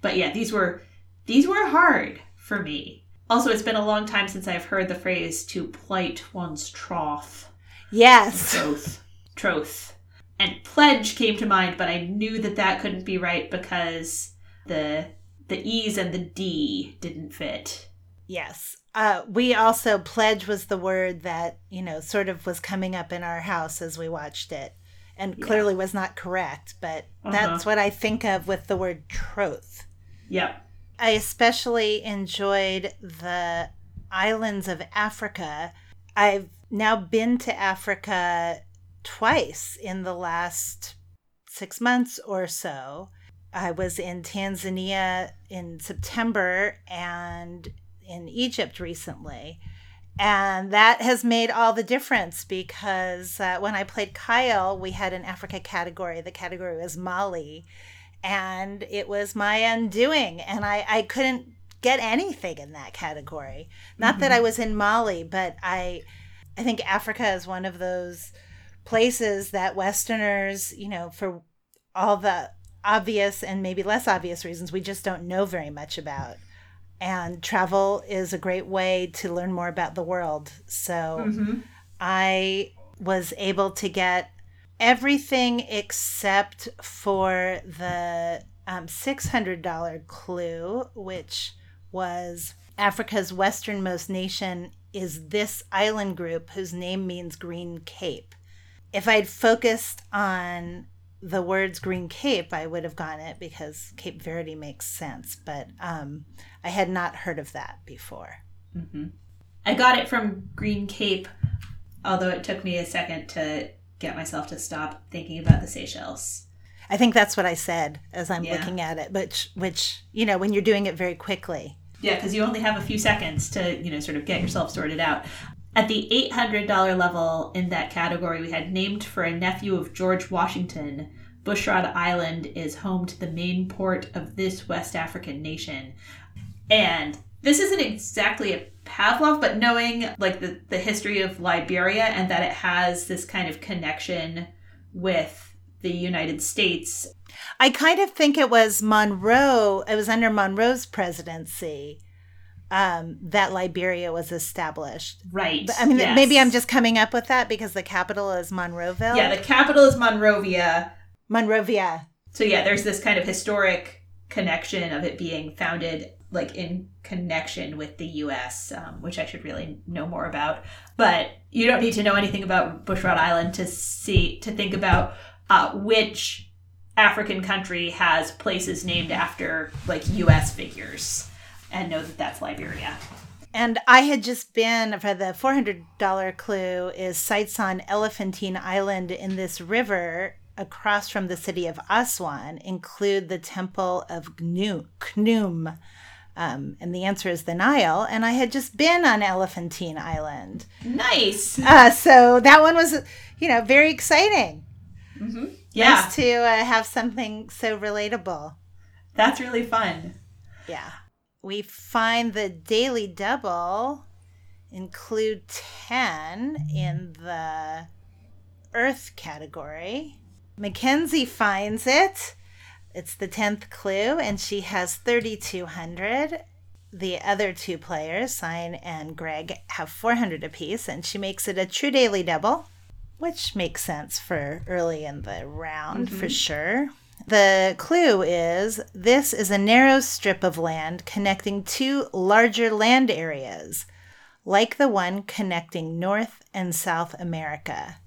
But yeah, these were these were hard for me. Also, it's been a long time since I've heard the phrase to plight one's troth. Yes. Troth. Troth. And pledge came to mind, but I knew that that couldn't be right because the the E's and the D didn't fit. Yes. Uh, we also, pledge was the word that, you know, sort of was coming up in our house as we watched it and clearly was not correct, but that's what I think of with the word troth. Yep. I especially enjoyed the islands of Africa. I've now been to Africa twice in the last six months or so. I was in Tanzania in September and in Egypt recently. And that has made all the difference because uh, when I played Kyle, we had an Africa category. The category was Mali and it was my undoing and i i couldn't get anything in that category not that i was in mali but i i think africa is one of those places that westerners you know for all the obvious and maybe less obvious reasons we just don't know very much about and travel is a great way to learn more about the world so Mm-hmm. I was able to get everything except for the um, $600 clue, which was Africa's westernmost nation is this island group whose name means Green Cape. If I'd focused on the words Green Cape, I would have gone it because Cape Verde makes sense, but um, I had not heard of that before. I got it from Green Cape, although it took me a second to get myself to stop thinking about the Seychelles. I think that's what I said as I'm Yeah. looking at it, which, which you know, when you're doing it very quickly. Yeah, because you only have a few seconds to, you know, sort of get yourself sorted out. At the $800 level in that category, we had named for a nephew of George Washington. Bushrod Island is home to the main port of this West African nation. And this isn't exactly a Pavlov, but knowing like the, the history of Liberia and that it has this kind of connection with the United States I kind of think it was Monroe, it was under Monroe's presidency um, that Liberia was established. Right. But, I mean, yes. maybe I'm just coming up with that because the capital is Monroeville. Yeah, the capital is Monrovia. Monrovia. So yeah, there's this kind of historic connection of it being founded like in connection with the U.S., um, which I should really know more about. But you don't need to know anything about Bushrod Island to see to think about uh, which African country has places named after like U.S. figures, and know that that's Liberia. And I had just been for the $400 clue is sites on Elephantine Island in this river across from the city of Aswan include the temple of Gnu- Khnum. Um, and the answer is the Nile. And I had just been on Elephantine Island. Nice. Uh, so that one was, you know, very exciting. Yeah, Nice to uh, have something so relatable. that's really fun. Yeah. We find the daily double include 10 in the earth category. Mackenzie finds it. It's the 10th clue, and she has 3,200. The other two players, Sign and Greg, have 400 apiece, and she makes it a true daily double, which makes sense for early in the round for mm-hmm. sure. The clue is this is a narrow strip of land connecting two larger land areas, like the one connecting North and South America.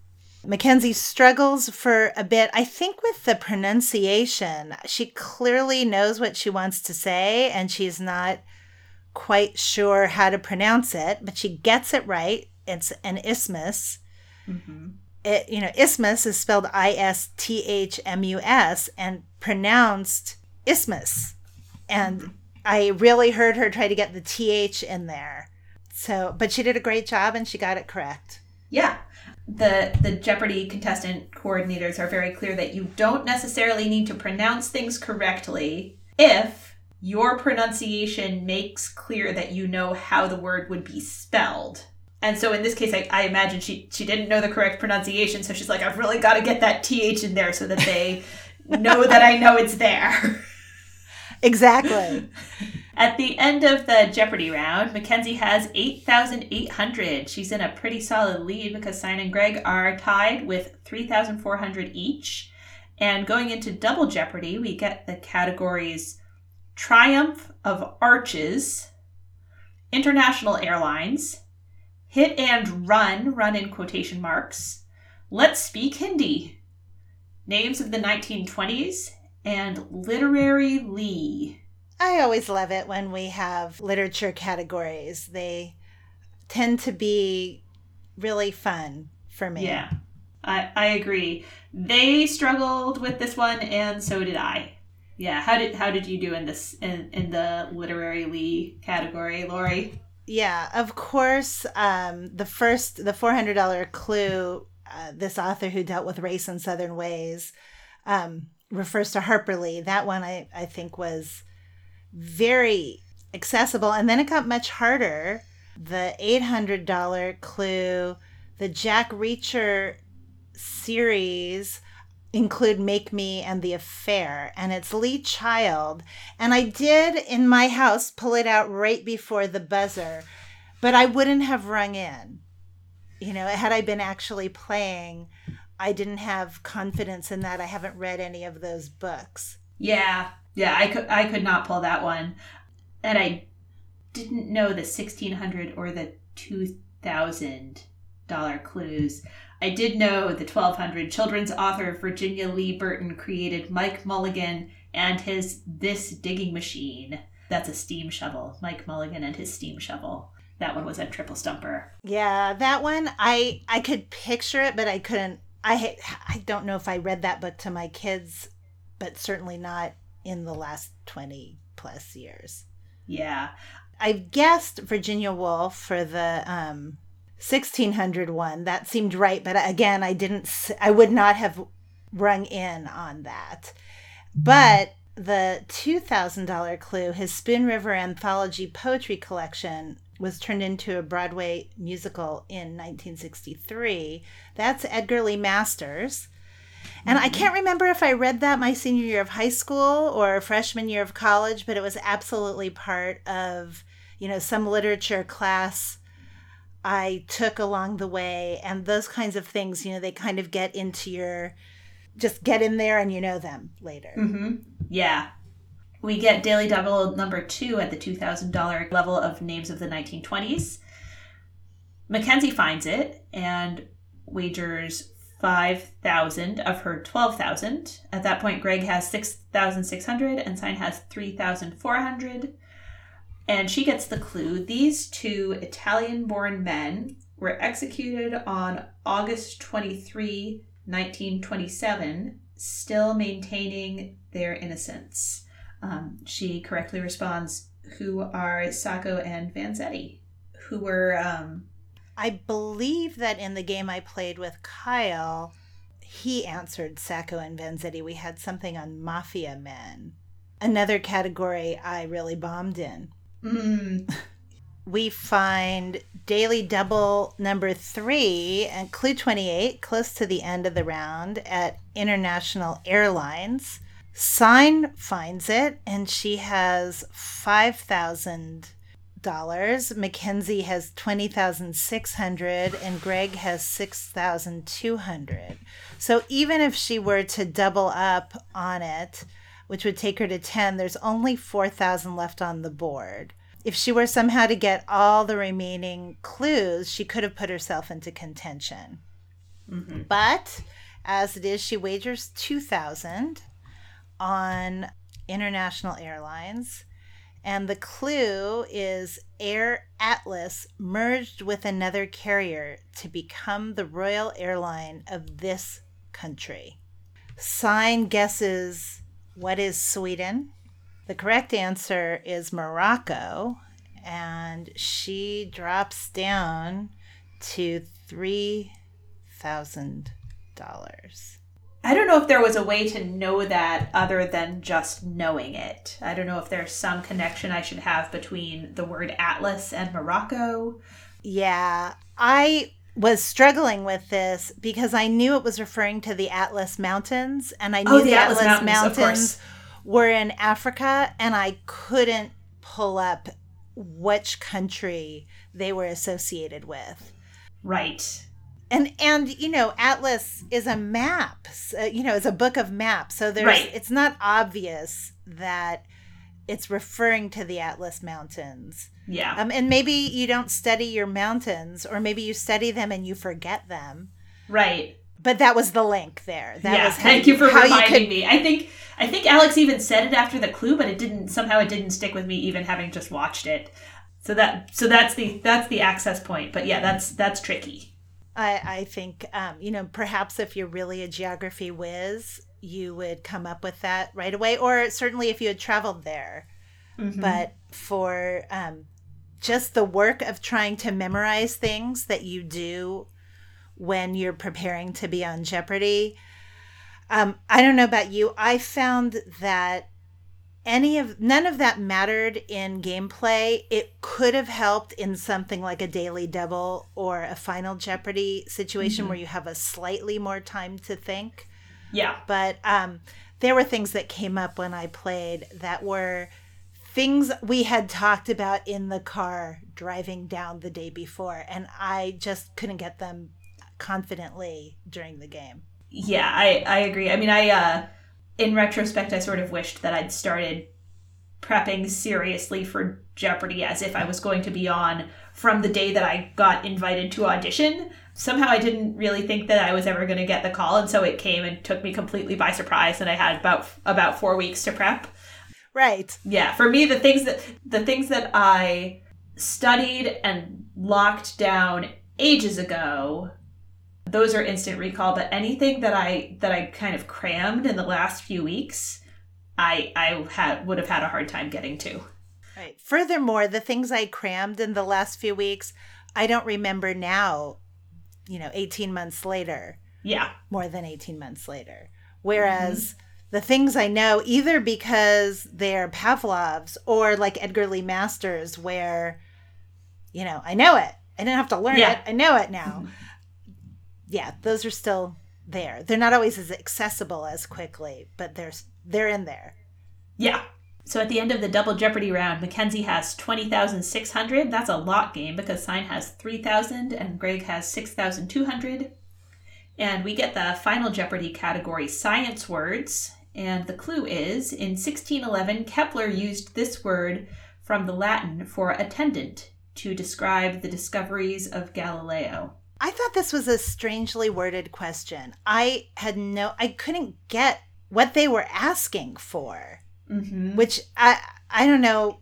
Mackenzie struggles for a bit, I think, with the pronunciation. She clearly knows what she wants to say, and she's not quite sure how to pronounce it, but she gets it right. It's an isthmus. Mm-hmm. It, you know, isthmus is spelled I S T H M U S and pronounced isthmus. And I really heard her try to get the TH in there. So, but she did a great job and she got it correct. Yeah. The the Jeopardy contestant coordinators are very clear that you don't necessarily need to pronounce things correctly if your pronunciation makes clear that you know how the word would be spelled. And so in this case, I, I imagine she she didn't know the correct pronunciation, so she's like, I've really got to get that th in there so that they know that I know it's there. Exactly. At the end of the Jeopardy round, Mackenzie has 8,800. She's in a pretty solid lead because Sign and Greg are tied with 3,400 each. And going into Double Jeopardy, we get the categories Triumph of Arches, International Airlines, Hit and Run, run in quotation marks, Let's Speak Hindi, Names of the 1920s, and Literary Lee. I always love it when we have literature categories. They tend to be really fun for me. Yeah, I, I agree. They struggled with this one, and so did I. Yeah, how did how did you do in this in, in the literary Lee category, Lori? Yeah, of course. Um, the first, the four hundred dollar clue. Uh, this author who dealt with race in Southern ways um, refers to Harper Lee. That one I I think was very accessible, and then it got much harder. The eight hundred dollar clue, the Jack Reacher series include Make Me and The Affair, and it's Lee Child. And I did in my house pull it out right before the buzzer, but I wouldn't have rung in. You know, had I been actually playing, I didn't have confidence in that. I haven't read any of those books. Yeah, yeah, I could I could not pull that one, and I didn't know the sixteen hundred or the two thousand dollar clues. I did know the 1200 children's author Virginia Lee Burton created Mike Mulligan and his This Digging Machine. That's a steam shovel. Mike Mulligan and his steam shovel. That one was a triple stumper. Yeah, that one I I could picture it, but I couldn't. I I don't know if I read that book to my kids, but certainly not in the last twenty plus years. Yeah, I've guessed Virginia Woolf for the um, 1600 one. That seemed right, but again, I didn't. I would not have rung in on that. But the $2,000 clue, his Spoon River Anthology Poetry Collection, was turned into a Broadway musical in 1963. That's Edgar Lee Masters. And I mm-hmm. can't remember if I read that my senior year of high school or freshman year of college, but it was absolutely part of, you know, some literature class I took along the way. And those kinds of things, you know, they kind of get into your, just get in there and you know them later. Mm-hmm. Yeah. We get Daily Double number two at the $2,000 level of names of the 1920s. Mackenzie finds it and wagers 5,000 of her 12,000. At that point, Greg has 6,600 and Sign has 3,400. And she gets the clue these two Italian born men were executed on August 23, 1927, still maintaining their innocence. Um, she correctly responds, who are Sacco and Vanzetti, who were. Um, I believe that in the game I played with Kyle, he answered Sacco and Vanzetti. We had something on Mafia Men, another category I really bombed in. Mm, we find Daily Double number three and Clue 28, close to the end of the round at International Airlines. Sign finds it and she has $5,000. Mackenzie has 20,600 and Greg has 6,200. So even if she were to double up on it, which would take her to 10, there's only 4,000 left on the board if she were somehow to get all the remaining clues, she could have put herself into contention. mm-hmm. But as it is, she wagers 2000 on International Airlines. And the clue is Air Atlas merged with another carrier to become the royal airline of this country. Sign guesses what is Sweden? The correct answer is Morocco, and she drops down to three thousand dollars. I don't know if there was a way to know that other than just knowing it. I don't know if there's some connection I should have between the word Atlas and Morocco. Yeah, I was struggling with this because I knew it was referring to the Atlas Mountains, and I oh, knew Oh, the the, Atlas Atlas, Mountains, Mountains, were in Africa, and I couldn't pull up which country they were associated with. Right. and and you know atlas is a map so, uh, you know it's a book of maps so there's Right. it's not obvious that it's referring to the atlas mountains Yeah. um, and maybe you don't study your mountains or maybe you study them and you forget them right. but that was the link there that yeah. was how Thank you for reminding could- me. I think I think Alex even said it after the clue, but it didn't somehow it didn't stick with me even having just watched it. So that so that's the that's the access point. But yeah, that's that's tricky. I, I think um, you know perhaps if you're really a geography whiz you would come up with that right away or certainly if you had traveled there Mhm. but for um, just the work of trying to memorize things that you do when you're preparing to be on Jeopardy. Um, I don't know about you. I found that any of none of that mattered in gameplay. It could have helped in something like a daily double or a final Jeopardy situation where you have a slightly more time to think yeah. but um, there were things that came up when I played that were things we had talked about in the car driving down the day before, and I just couldn't get them confidently during the game. Yeah, I, I agree. I mean, I, uh, in retrospect, I sort of wished that I'd started prepping seriously for Jeopardy as if I was going to be on from the day that I got invited to audition. Somehow I didn't really think that I was ever going to get the call, and so it came and took me completely by surprise. And I had about about four weeks to prep. Right. Yeah, for me, the things that the things that I studied and locked down ages ago those are instant recall but anything that i that i kind of crammed in the last few weeks i i had would have had a hard time getting to Right. Furthermore, the things I crammed in the last few weeks, I don't remember now, you know, 18 months later, yeah more than 18 months later. Whereas mm-hmm. The things I know, either because they're Pavlov's or like Edgar Lee Masters, where, you know, I know it. I didn't have to learn Yeah. it. I know it now. Mm-hmm. Yeah, those are still there. They're not always as accessible as quickly, but they're they're in there. yeah so at the end of the double jeopardy round mackenzie has 20600 that's a lock game because sign has 3000 and greg has 6200 and we get the final jeopardy category science words and the clue is in 1611 kepler used this word from the latin for attendant to describe the discoveries of galileo I thought this was a strangely worded question. I had no, I couldn't get what they were asking for, mm-hmm. which I, I don't know.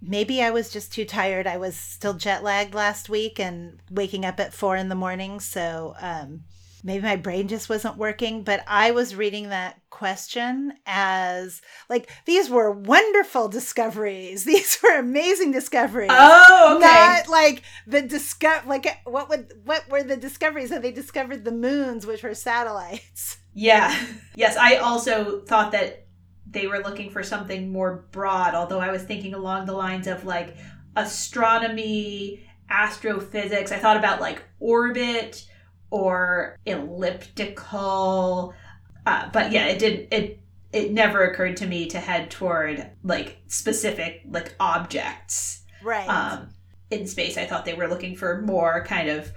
Maybe I was just too tired. I was still jet lagged last week and waking up at four in the morning. So um, maybe my brain just wasn't working. But I was reading that question as like, these were wonderful discoveries. These were amazing discoveries. oh okay Not like the discover like what would what were the discoveries that they discovered the moons which were satellites. Yeah. Yes, I also thought that they were looking for something more broad, although I was thinking along the lines of like astronomy, astrophysics. I thought about like orbit or elliptical. Uh, but yeah, it did it it never occurred to me to head toward like specific like objects Right. um, in space. I thought they were looking for more kind of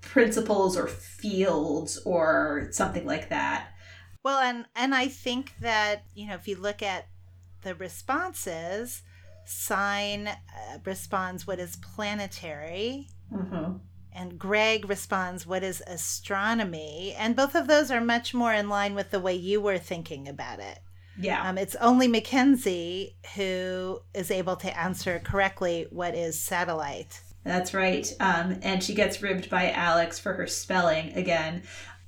principles or fields or something like that. well and and I think that, you know, if you look at the responses, sign uh, responds what is planetary Mm-hmm. And Greg responds what is astronomy and both of those are much more in line with the way you were thinking about it. Yeah. Um, it's only Mackenzie who is able to answer correctly what is satellite. That's right. Um, and she gets ribbed by Alex for her spelling again.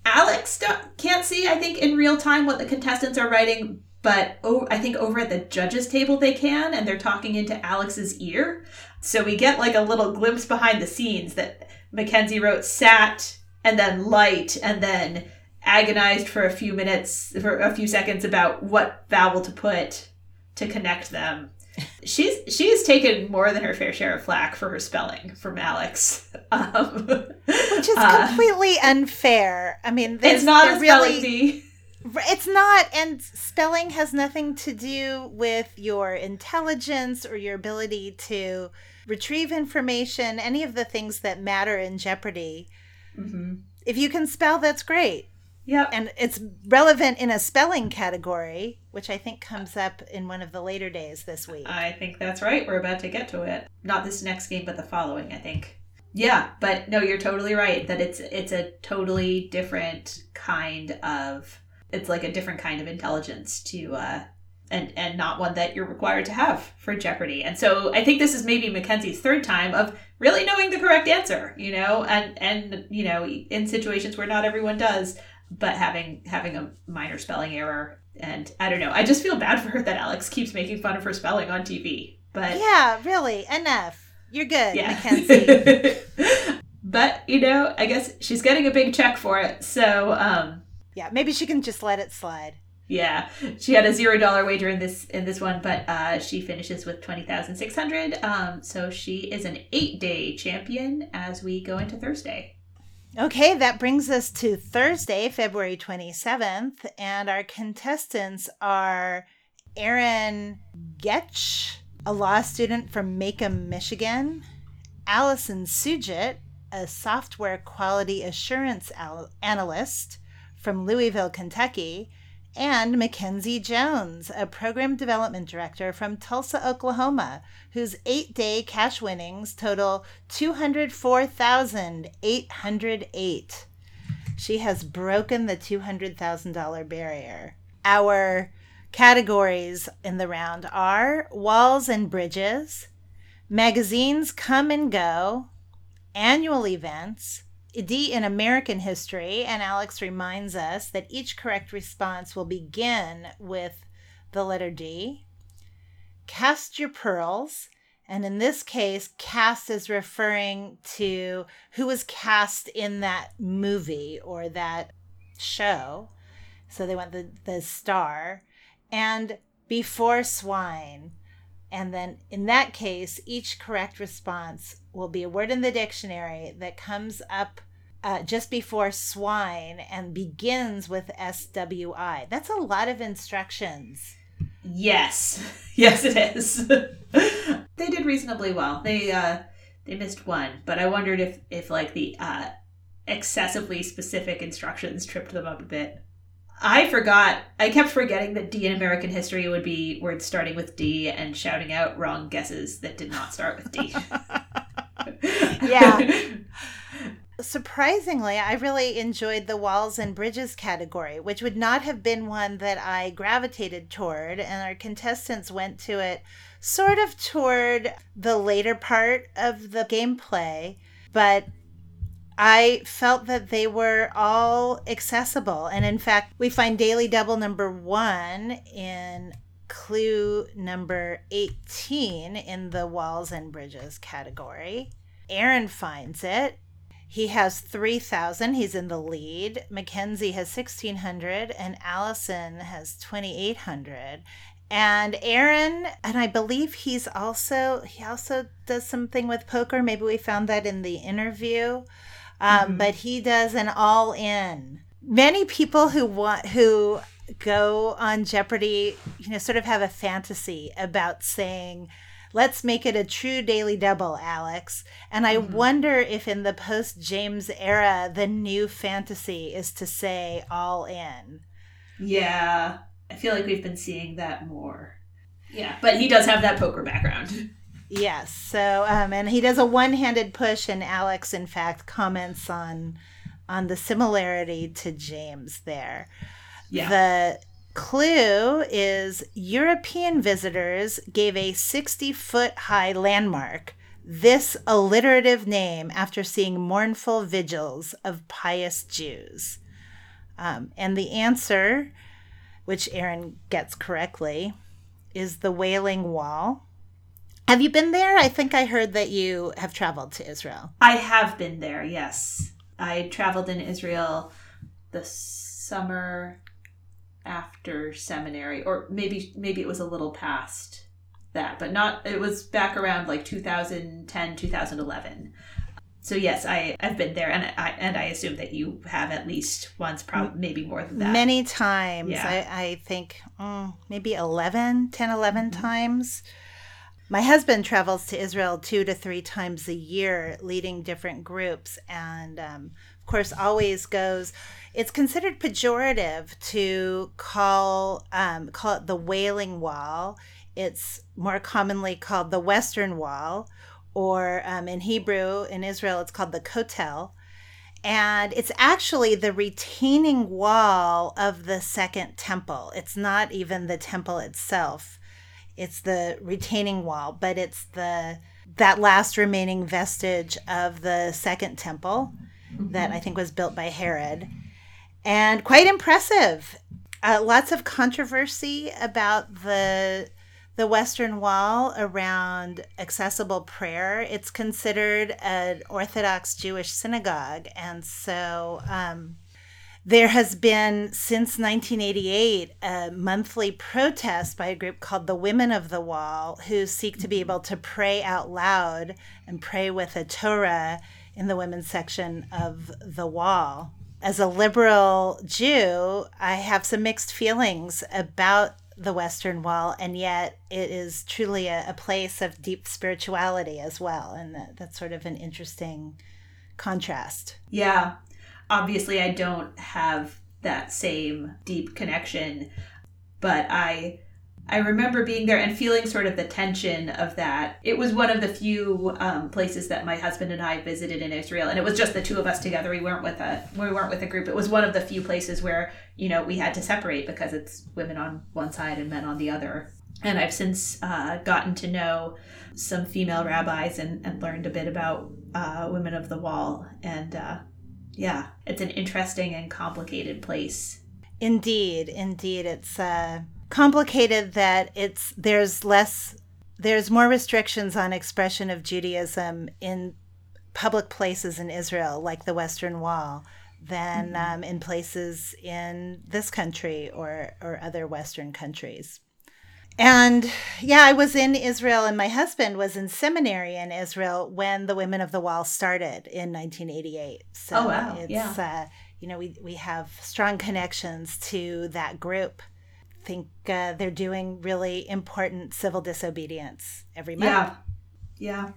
Alex don't, can't see, I think, in real time what the contestants are writing, but oh, I think over at the judges' table they can, and they're talking into Alex's ear. So we get like a little glimpse behind the scenes that Mackenzie wrote sat and then light and then agonized for a few minutes, for a few seconds about what vowel to put to connect them. She's she's taken more than her fair share of flack for her spelling from Alex, um, Which is uh, completely unfair. I mean, it's not a spelling really, bee. It's not, and spelling has nothing to do with your intelligence or your ability to retrieve information, any of the things that matter in Jeopardy. hmm If you can spell, that's great. Yep. And it's relevant in a spelling category, which I think comes up in one of the later days this week. I think that's right. We're about to get to it. Not this next game, but the following, I think. Yeah, but no, you're totally right that it's it's a totally different kind of it's like a different kind of intelligence to uh and and not one that you're required to have for Jeopardy. And so I think this is maybe Mackenzie's third time of really knowing the correct answer, you know, and and you know, in situations where not everyone does, but having having a minor spelling error and I don't know. I just feel bad for her that Alex keeps making fun of her spelling on TV. But yeah, really, enough. You're good, yeah. Mackenzie. but, you know, I guess she's getting a big check for it. So, um yeah, maybe she can just let it slide. Yeah, she had a zero dollar wager in this in this one, but uh, she finishes with twenty thousand six hundred. Um, so she is an eight day champion as we go into Thursday. Okay, that brings us to Thursday, February 27th, and our contestants are Aaron Getch, a law student from Macomb, Michigan, Allison Sujit, a software quality assurance al- analyst from Louisville, Kentucky, and Mackenzie Jones, a program development director from Tulsa, Oklahoma, whose eight day cash winnings total 204,808. She has broken the $200,000 barrier. Our categories in the round are walls and bridges, magazines come and go, annual events, D in American history, and Alex reminds us that each correct response will begin with the letter D. Cast your pearls, and in this case, cast is referring to who was cast in that movie or that show. So they want the, the star. And before swine. And then in that case, each correct response will be a word in the dictionary that comes up uh, just before swine and begins with SWI. That's a lot of instructions. Yes. Yes, it is. they did reasonably well. They uh they missed one, but I wondered if if like the uh excessively specific instructions tripped them up a bit. I forgot. I kept forgetting that D in American history would be words starting with D and shouting out wrong guesses that did not start with D. yeah. Surprisingly, I really enjoyed the walls and bridges category, which would not have been one that I gravitated toward, and our contestants went to it sort of toward the later part of the gameplay, but I felt that they were all accessible. And in fact, we find Daily Double number one in clue number 18 in the walls and bridges category. Aaron finds it he has 3,000. He's in the lead. Mackenzie has 1,600 and Allison has 2,800. And Aaron, and I believe he's also, he also does something with poker. Maybe we found that in the interview. Um, mm-hmm. But he does an all in. Many people who want, who go on Jeopardy, you know, sort of have a fantasy about saying, let's make it a true daily double, Alex. And I mm-hmm. wonder if in the post James era, the new fantasy is to say all in. Yeah. I feel like we've been seeing that more. Yeah. But he does have that poker background. Yes. So, um, and he does a one handed push, and Alex, in fact, comments on on the similarity to James there. Yeah. The clue is European visitors gave a 60 foot high landmark this alliterative name after seeing mournful vigils of pious Jews. Um, and the answer, which Aaron gets correctly, is the Wailing Wall. Have you been there? I think I heard that you have traveled to Israel. I have been there, yes. I traveled in Israel the summer after seminary or maybe maybe it was a little past that but not it was back around like 2010 2011 so yes i i've been there and i and i assume that you have at least once probably maybe more than that many times yeah. i i think mm, maybe 11 10 11 mm-hmm. times my husband travels to Israel two to three times a year, leading different groups, and um, of course, always goes it's considered pejorative to call um, call it the Wailing Wall. It's more commonly called the Western Wall, or um, in Hebrew in Israel, it's called the Kotel. And it's actually the retaining wall of the second temple. It's not even the temple itself. It's the retaining wall, but it's the that last remaining vestige of the second temple mm-hmm. that I think was built by Herod and quite impressive. Uh, lots of controversy about the the Western Wall around accessible prayer. It's considered an Orthodox Jewish synagogue, and so um, there has been since 1988 a monthly protest by a group called the Women of the Wall, who seek to be mm-hmm. able to pray out loud and pray with a Torah in the women's section of the wall as a liberal Jew, I have some mixed feelings about the Western Wall, and yet it is truly a, a place of deep spirituality as well. And that, that's sort of an interesting contrast. Yeah. Obviously, I don't have that same deep connection. But I I remember being there and feeling sort of the tension of that. It was one of the few um, places that my husband and I visited in Israel, and it was just the two of us together. We weren't with a we weren't with a group. It was one of the few places where you know we had to separate because it's women on one side and men on the other. And I've since uh, gotten to know some female rabbis and, and learned a bit about uh, women of the wall. And uh, yeah, it's an interesting and complicated place. Indeed, indeed, it's uh, complicated that it's there's less there's more restrictions on expression of Judaism in public places in Israel, like the Western Wall, than mm-hmm. um, in places in this country or or other Western countries. And yeah, I was in Israel, and my husband was in seminary in Israel when the Women of the Wall started in 1988. So oh wow! It's, yeah. Uh, you know, we we have strong connections to that group. I think uh, they're doing really important civil disobedience every month. Yeah, yeah.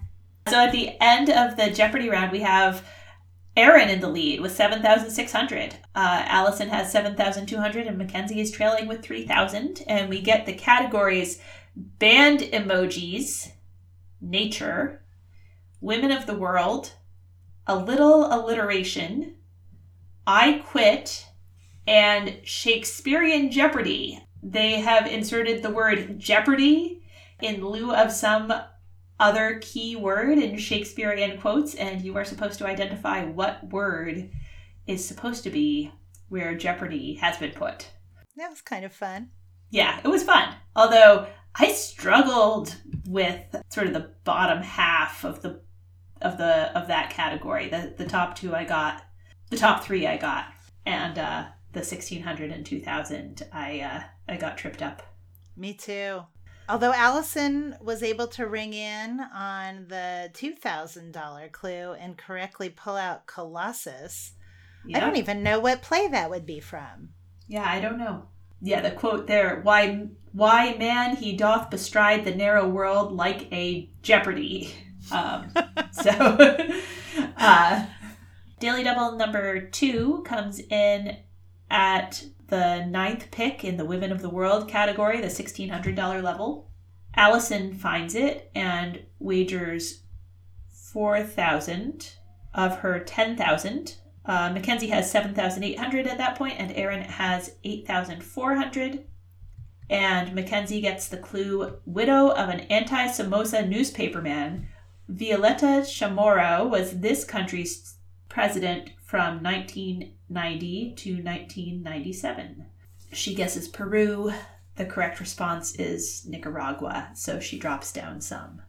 So at the end of the Jeopardy round, we have Aaron in the lead with 7,600. Uh, Alison has 7,200 and Mackenzie is trailing with 3,000. And we get the categories band emojis, nature, women of the world, a little alliteration, I quit, and Shakespearean Jeopardy. They have inserted the word Jeopardy in lieu of some other key word in Shakespearean quotes, and you are supposed to identify what word is supposed to be where Jeopardy has been put. That was kind of fun. Yeah, it was fun. Although I struggled with sort of the bottom half of the of the of that category. The the top two I got, the top three I got, and uh, the sixteen hundred and two thousand I uh, I got tripped up. Me too. Although Alison was able to ring in on the $2,000 clue and correctly pull out Colossus, I don't even know what play that would be from. Yeah, I don't know. Yeah, the quote there, why why man he doth bestride the narrow world like a jeopardy. Um, so uh, Daily Double number two comes in at the ninth pick in the Women of the World category, the $1,600 level. Alison finds it and wagers 4,000 of her 10,000. Uh, Mackenzie has 7,800 at that point, and Aaron has 8,400. And Mackenzie gets the clue widow of an anti Somoza newspaperman. Violeta Chamorro was this country's president from 1990 to 1997. She guesses Peru. The correct response is Nicaragua, so she drops down some.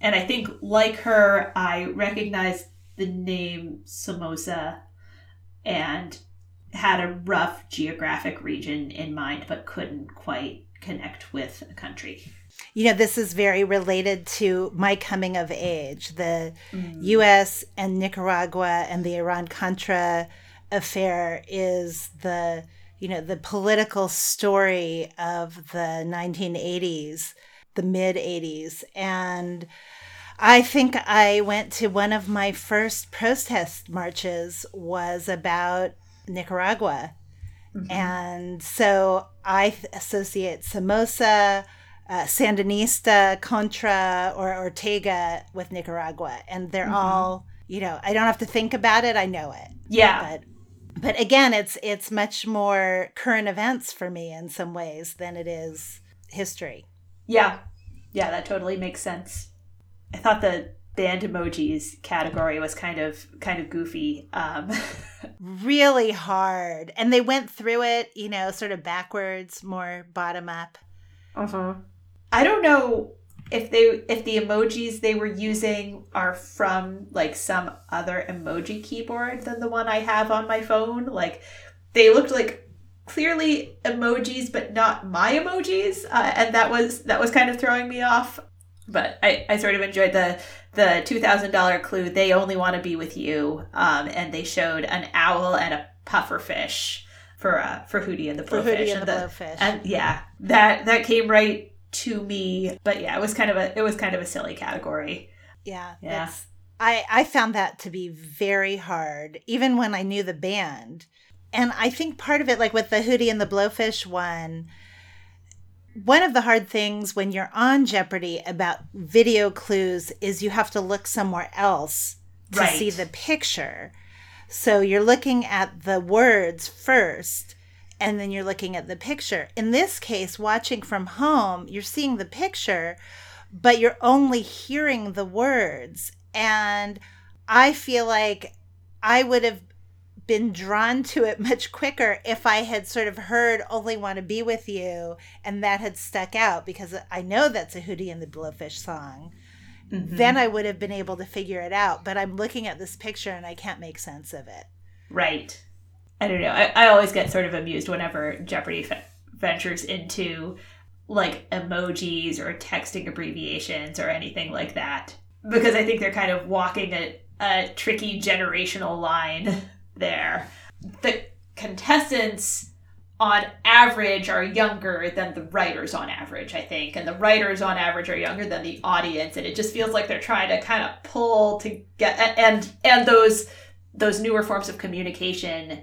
And I think, like her, I recognized the name Somoza and had a rough geographic region in mind, but couldn't quite connect with a country you know, this is very related to my coming of age. The mm. US and Nicaragua and the Iran Contra affair is the, you know, the political story of the 1980s, the mid 80s. And I think I went to one of my first protest marches was about Nicaragua. Mm-hmm. And so I associate Somoza uh, Sandinista, Contra, or Ortega with Nicaragua, and they're mm-hmm. all you know. I don't have to think about it; I know it. Yeah. But but again, it's it's much more current events for me in some ways than it is history. Yeah, yeah, that totally makes sense. I thought the band emojis category was kind of kind of goofy um really hard and they went through it you know sort of backwards more bottom up uh-huh I don't know if they if the emojis they were using are from like some other emoji keyboard than the one I have on my phone. Like they looked like clearly emojis, but not my emojis, uh, and that was that was kind of throwing me off. But I, I sort of enjoyed the the two thousand dollar clue. They only want to be with you, um, and they showed an owl and a puffer fish for uh, for Hootie and the Blowfish. For Hootie and, and the, the Blowfish. And yeah, that that came right to me. But yeah, it was kind of a it was kind of a silly category. Yeah. Yeah. I I found that to be very hard even when I knew the band. and I think part of it, like with the Hootie and the Blowfish one, one of the hard things when you're on Jeopardy about video clues is you have to look somewhere else to Right. see the picture. So you're looking at the words first and then you're looking at the picture. In this case, watching from home, you're seeing the picture, but you're only hearing the words. And I feel like I would have been drawn to it much quicker if I had sort of heard Only Want to Be With You and that had stuck out because I know that's a Hootie and the Blowfish song. Mm-hmm. Then I would have been able to figure it out. But I'm looking at this picture and I can't make sense of it. Right. I don't know. I, I always get sort of amused whenever Jeopardy ventures into like emojis or texting abbreviations or anything like that. Because I think they're kind of walking a, a tricky generational line there. The contestants on average are younger than the writers on average, I think. And the writers on average are younger than the audience. And it just feels like they're trying to kind of pull to get and and those those newer forms of communication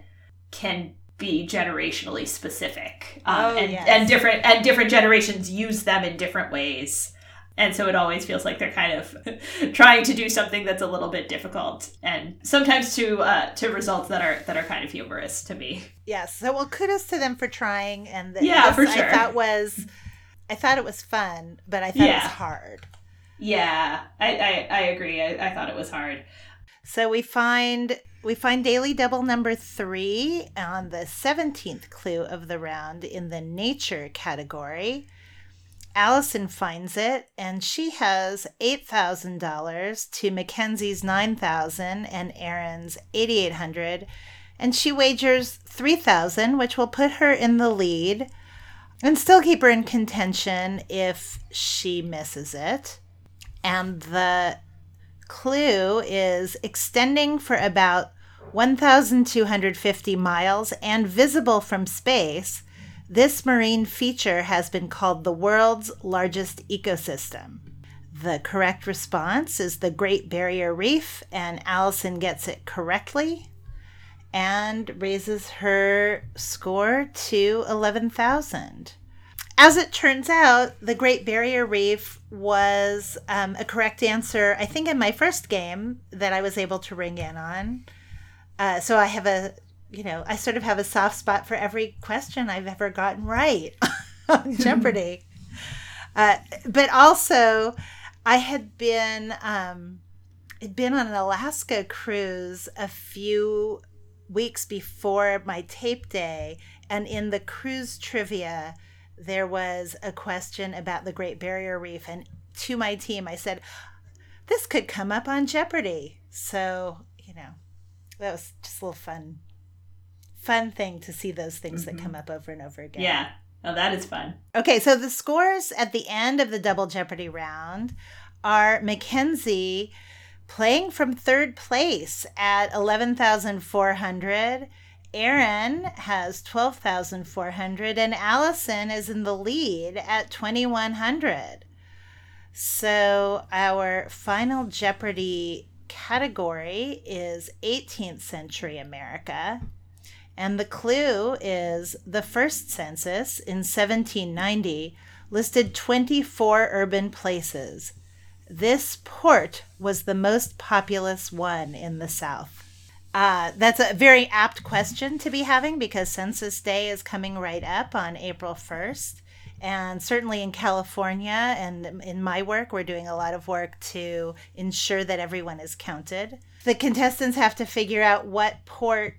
can be generationally specific um, Oh, and, yes. and different and different generations use them in different ways and so it always feels like they're kind of trying to do something that's a little bit difficult and sometimes to uh, to results that are that are kind of humorous to me Yes. So well, kudos to them for trying. And th- Yeah, for sure. I thought was, I thought it was fun, but I thought it was hard. yeah i i, I agree I, I thought it was hard So we find we find daily double number three on the seventeenth clue of the round in the nature category. Alison finds it, and she has eight thousand dollars to Mackenzie's nine thousand and Aaron's eighty eight hundred, and she wagers three thousand, which will put her in the lead, and still keep her in contention if she misses it. And the clue is extending for about 1,250 miles and visible from space. This marine feature has been called the world's largest ecosystem. The correct response is the Great Barrier Reef, and Alison gets it correctly and raises her score to 11,000. As it turns out, the Great Barrier Reef was um, a correct answer, I think, in my first game that I was able to ring in on. Uh, so I have a, you know, I sort of have a soft spot for every question I've ever gotten right on Jeopardy. Uh, but also, I had been, um, had been on an Alaska cruise a few weeks before my tape day, and in the cruise trivia, there was a question about the Great Barrier Reef, and to my team, I said, "This could come up on Jeopardy." So you know, that was just a little fun, fun thing to see those things that mm-hmm. come up over and over again. yeah oh that is fun Okay, so the scores at the end of the Double Jeopardy round are Mackenzie playing from third place at 11,400. Aaron has 12,400 and Alison is in the lead at 2,100. So our final Jeopardy category is 18th century America. And the clue is the first census in 1790 listed 24 urban places. This port was the most populous one in the South. Uh, that's a very apt question to be having because Census Day is coming right up on April 1st. And certainly in California and in my work, we're doing a lot of work to ensure that everyone is counted. The contestants have to figure out what port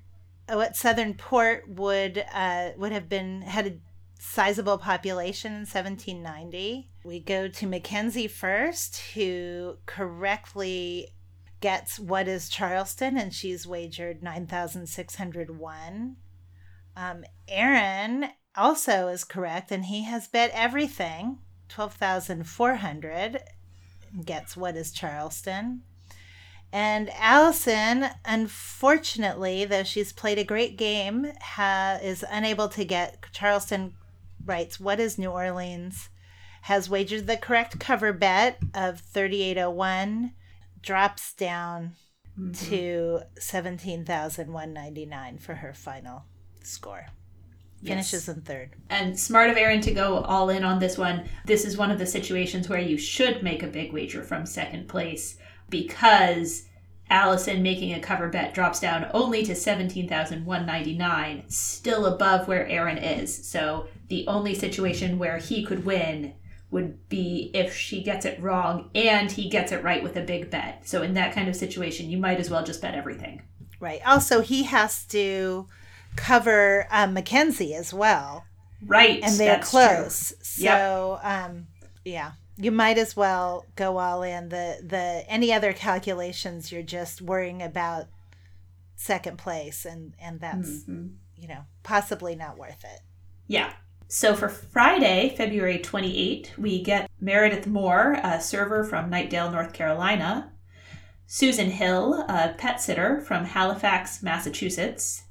what southern port would uh, would have been had a sizable population in 1790. We go to Mackenzie first, who correctly gets what is Charleston, and she's wagered 9,601. Um, Aaron also is correct, and he has bet everything 12,400 gets what is Charleston. And Alison, unfortunately, though she's played a great game, ha- is unable to get Charleston writes what is New Orleans, has wagered the correct cover bet of 3801, drops down mm-hmm. to 17,199 for her final score. Finishes in third. And smart of Aaron to go all in on this one. This is one of the situations where you should make a big wager from second place because Alison making a cover bet drops down only to 17,199, still above where Aaron is. So the only situation where he could win would be if she gets it wrong and he gets it right with a big bet. So in that kind of situation, you might as well just bet everything. Right. Also, he has to cover um, Mackenzie as well. Right. And they're that's close. true. Yep. So, um, yeah. You might as well go all in. The the any other calculations, you're just worrying about second place, and and that's Mhm. you know possibly not worth it. Yeah. So for Friday, February 28, we get Meredith Moore, a server from Knightdale, North Carolina, Susan Hill, a pet sitter from Halifax, Massachusetts,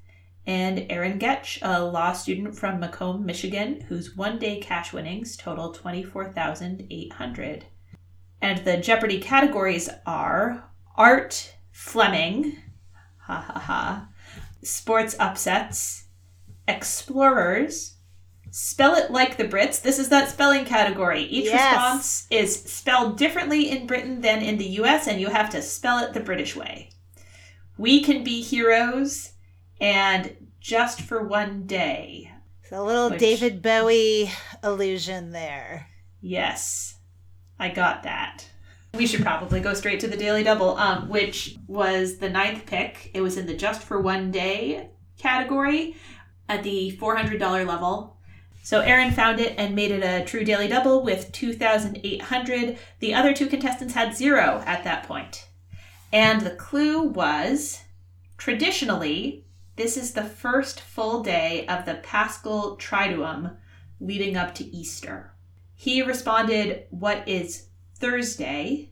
and Erin Getch, a law student from Macomb, Michigan, whose one day cash winnings total 24,800. And the Jeopardy categories are Art Fleming, ha ha ha, Sports Upsets, Explorers, Spell it like the Brits. This is that spelling category. Each Yes. response is spelled differently in Britain than in the US, and you have to spell it the British way. We can be heroes, and just for one day. So a little Which- David Bowie illusion there. Yes, I got that. We should probably go straight to the Daily Double, um, which was the ninth pick. It was in the just for one day category at the $400 level. So Aaron found it and made it a true Daily Double with 2,800. The other two contestants had zero at that point. And the clue was traditionally, this is the first full day of the Paschal Triduum leading up to Easter. He responded, What is Thursday?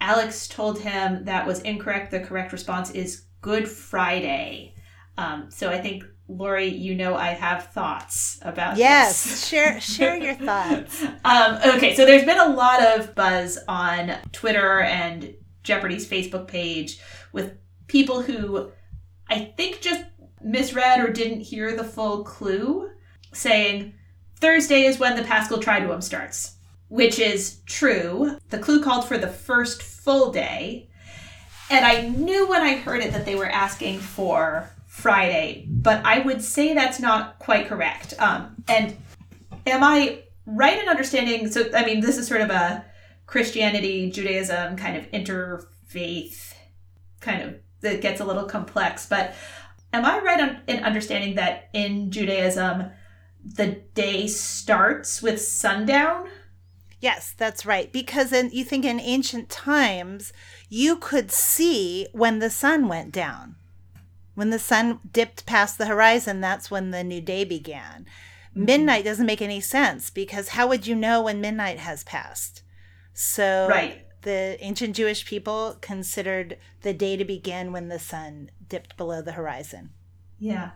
Alex told him that was incorrect. The correct response is Good Friday. Um, so I think, Lori, you know I have thoughts about Yes, this. share share your thoughts. Um, okay, so there's been a lot of buzz on Twitter and Jeopardy's Facebook page with people who I think just misread or didn't hear the full clue, saying Thursday is when the Paschal Triduum starts, which is true. The clue called for the first full day, and I knew when I heard it that they were asking for Friday, but I would say that's not quite correct. Um, and am I right in understanding? So, I mean, this is sort of a Christianity, Judaism kind of interfaith kind of that gets a little complex, but am I right in understanding that in Judaism, the day starts with sundown? Yes, that's right. Because in, you think in ancient times, you could see when the sun went down. When the sun dipped past the horizon, that's when the new day began. Midnight doesn't make any sense because how would you know when midnight has passed? So Right. the ancient Jewish people considered the day to begin when the sun dipped below the horizon. Yeah.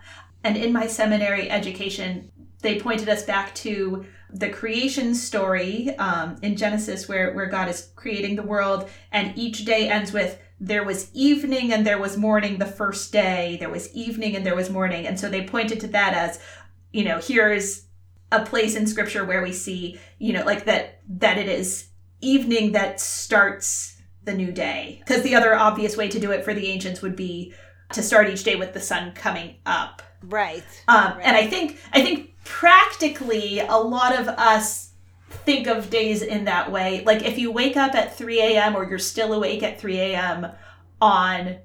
And in my seminary education, they pointed us back to the creation story um, in Genesis, where, where God is creating the world, and each day ends with there was evening and there was morning the first day, there was evening and there was morning. And so they pointed to that as, you know, here's a place in scripture where we see, you know, like that, that it is evening that starts the new day. Because the other obvious way to do it for the ancients would be to start each day with the sun coming up. Right. Um, And I think I think practically a lot of us think of days in that way. Like if you wake up at 3 a.m. or you're still awake at 3 a.m. on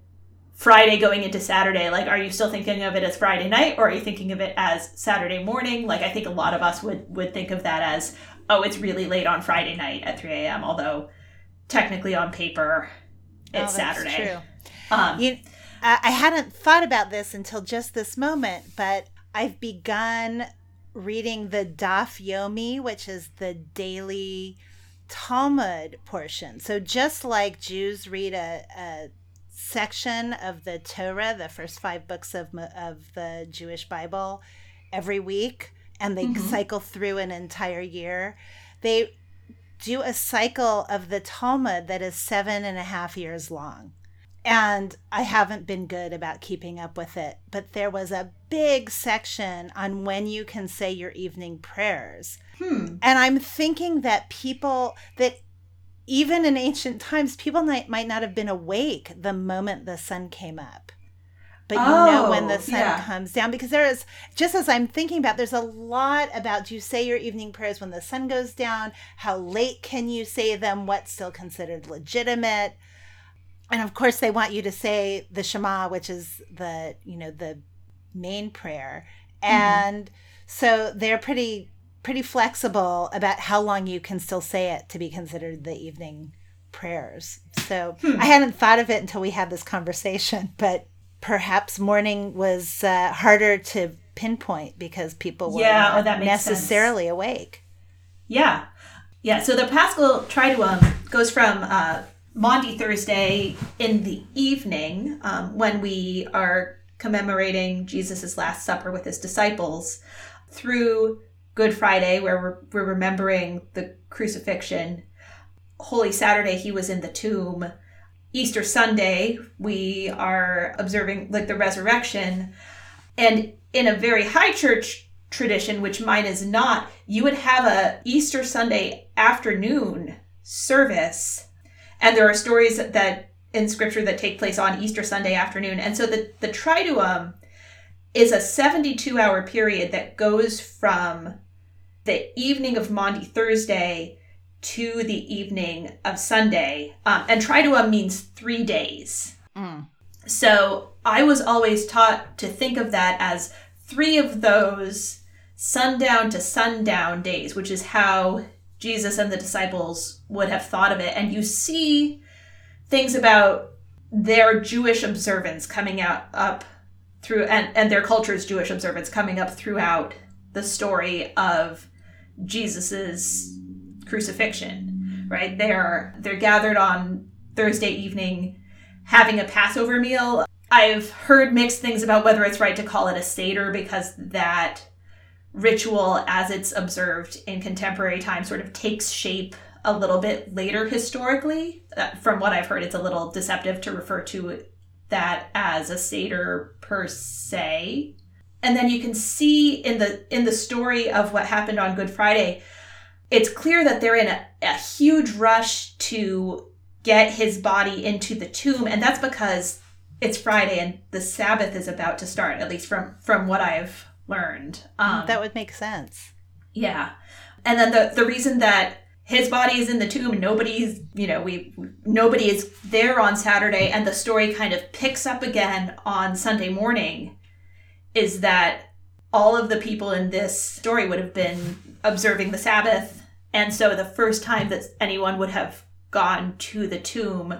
Friday going into Saturday, like are you still thinking of it as Friday night or are you thinking of it as Saturday morning? Like I think a lot of us would would think of that as oh it's really late on Friday night at 3 a.m. Although technically on paper Oh, it's that's Saturday. True. Um, You, I hadn't thought about this until just this moment, but I've begun reading the Daf Yomi, which is the daily Talmud portion. So just like Jews read a, a section of the Torah, the first five books of of the Jewish Bible, every week, and they mm-hmm. cycle through an entire year, they do a cycle of the Talmud that is seven and a half years long and I haven't been good about keeping up with it, but there was a big section on when you can say your evening prayers. Hmm. And I'm thinking that people, that even in ancient times, people might, might not have been awake the moment the sun came up. But you know when the Oh, sun yeah. comes down because there is, just as I'm thinking about, there's a lot about do you say your evening prayers when the sun goes down? How late can you say them? What's still considered legitimate? And of course they want you to say the shema which is the you know the main prayer and so they're pretty pretty flexible about how long you can still say it to be considered the evening prayers so i hadn't thought of it until we had this conversation but perhaps morning was uh, harder to pinpoint because people were Yeah, oh, not that makes sense. necessarily awake Yeah. Yeah. So the Paschal Triduum goes from uh, Maundy Thursday in the evening um, when we are commemorating Jesus' Last Supper with his disciples through Good Friday, where we're, we're remembering the crucifixion. Holy Saturday, he was in the tomb. Easter Sunday, we are observing like the resurrection. And in a very high church tradition, which mine is not, you would have a Easter Sunday afternoon service. And there are stories that in scripture that take place on Easter Sunday afternoon. And so the, the Triduum is a 72 hour period that goes from the evening of Maundy Thursday to the evening of Sunday. Um, and Triduum means three days. Mm. So I was always taught to think of that as three of those sundown to sundown days, which is how Jesus and the disciples would have thought of it. And you see things about their Jewish observance coming out up through and, and their culture's Jewish observance coming up throughout the story of Jesus's crucifixion. Right? They're they're gathered on Thursday evening having a Passover meal. I've heard mixed things about whether it's right to call it a Seder because that ritual, as it's observed in contemporary time, sort of takes shape a little bit later historically. Uh, from what I've heard, it's a little deceptive to refer to that as a Seder per se. And then you can see in the in the story of what happened on Good Friday, it's clear that they're in a, a huge rush to get his body into the tomb, and that's because it's Friday and the Sabbath is about to start, at least from from what I've learned. Um, that would make sense yeah. And then the the reason that his body is in the tomb nobody's, you know, we nobody is there on Saturday and the story kind of picks up again on Sunday morning is that all of the people in this story would have been observing the Sabbath and so the first time that anyone would have gone to the tomb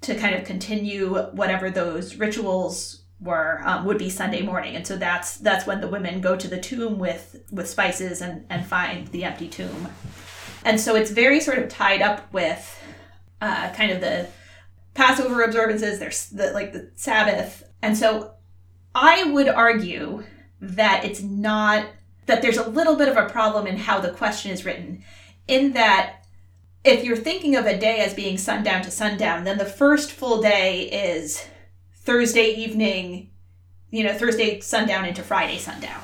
to kind of continue whatever those rituals were um, would be Sunday morning, and so that's that's when the women go to the tomb with with spices and and find the empty tomb, and so it's very sort of tied up with uh, kind of the Passover observances. There's the like the Sabbath, and so I would argue that it's not that there's a little bit of a problem in how the question is written, in that if you're thinking of a day as being sundown to sundown, then the first full day is Thursday evening, you know, Thursday sundown into Friday sundown.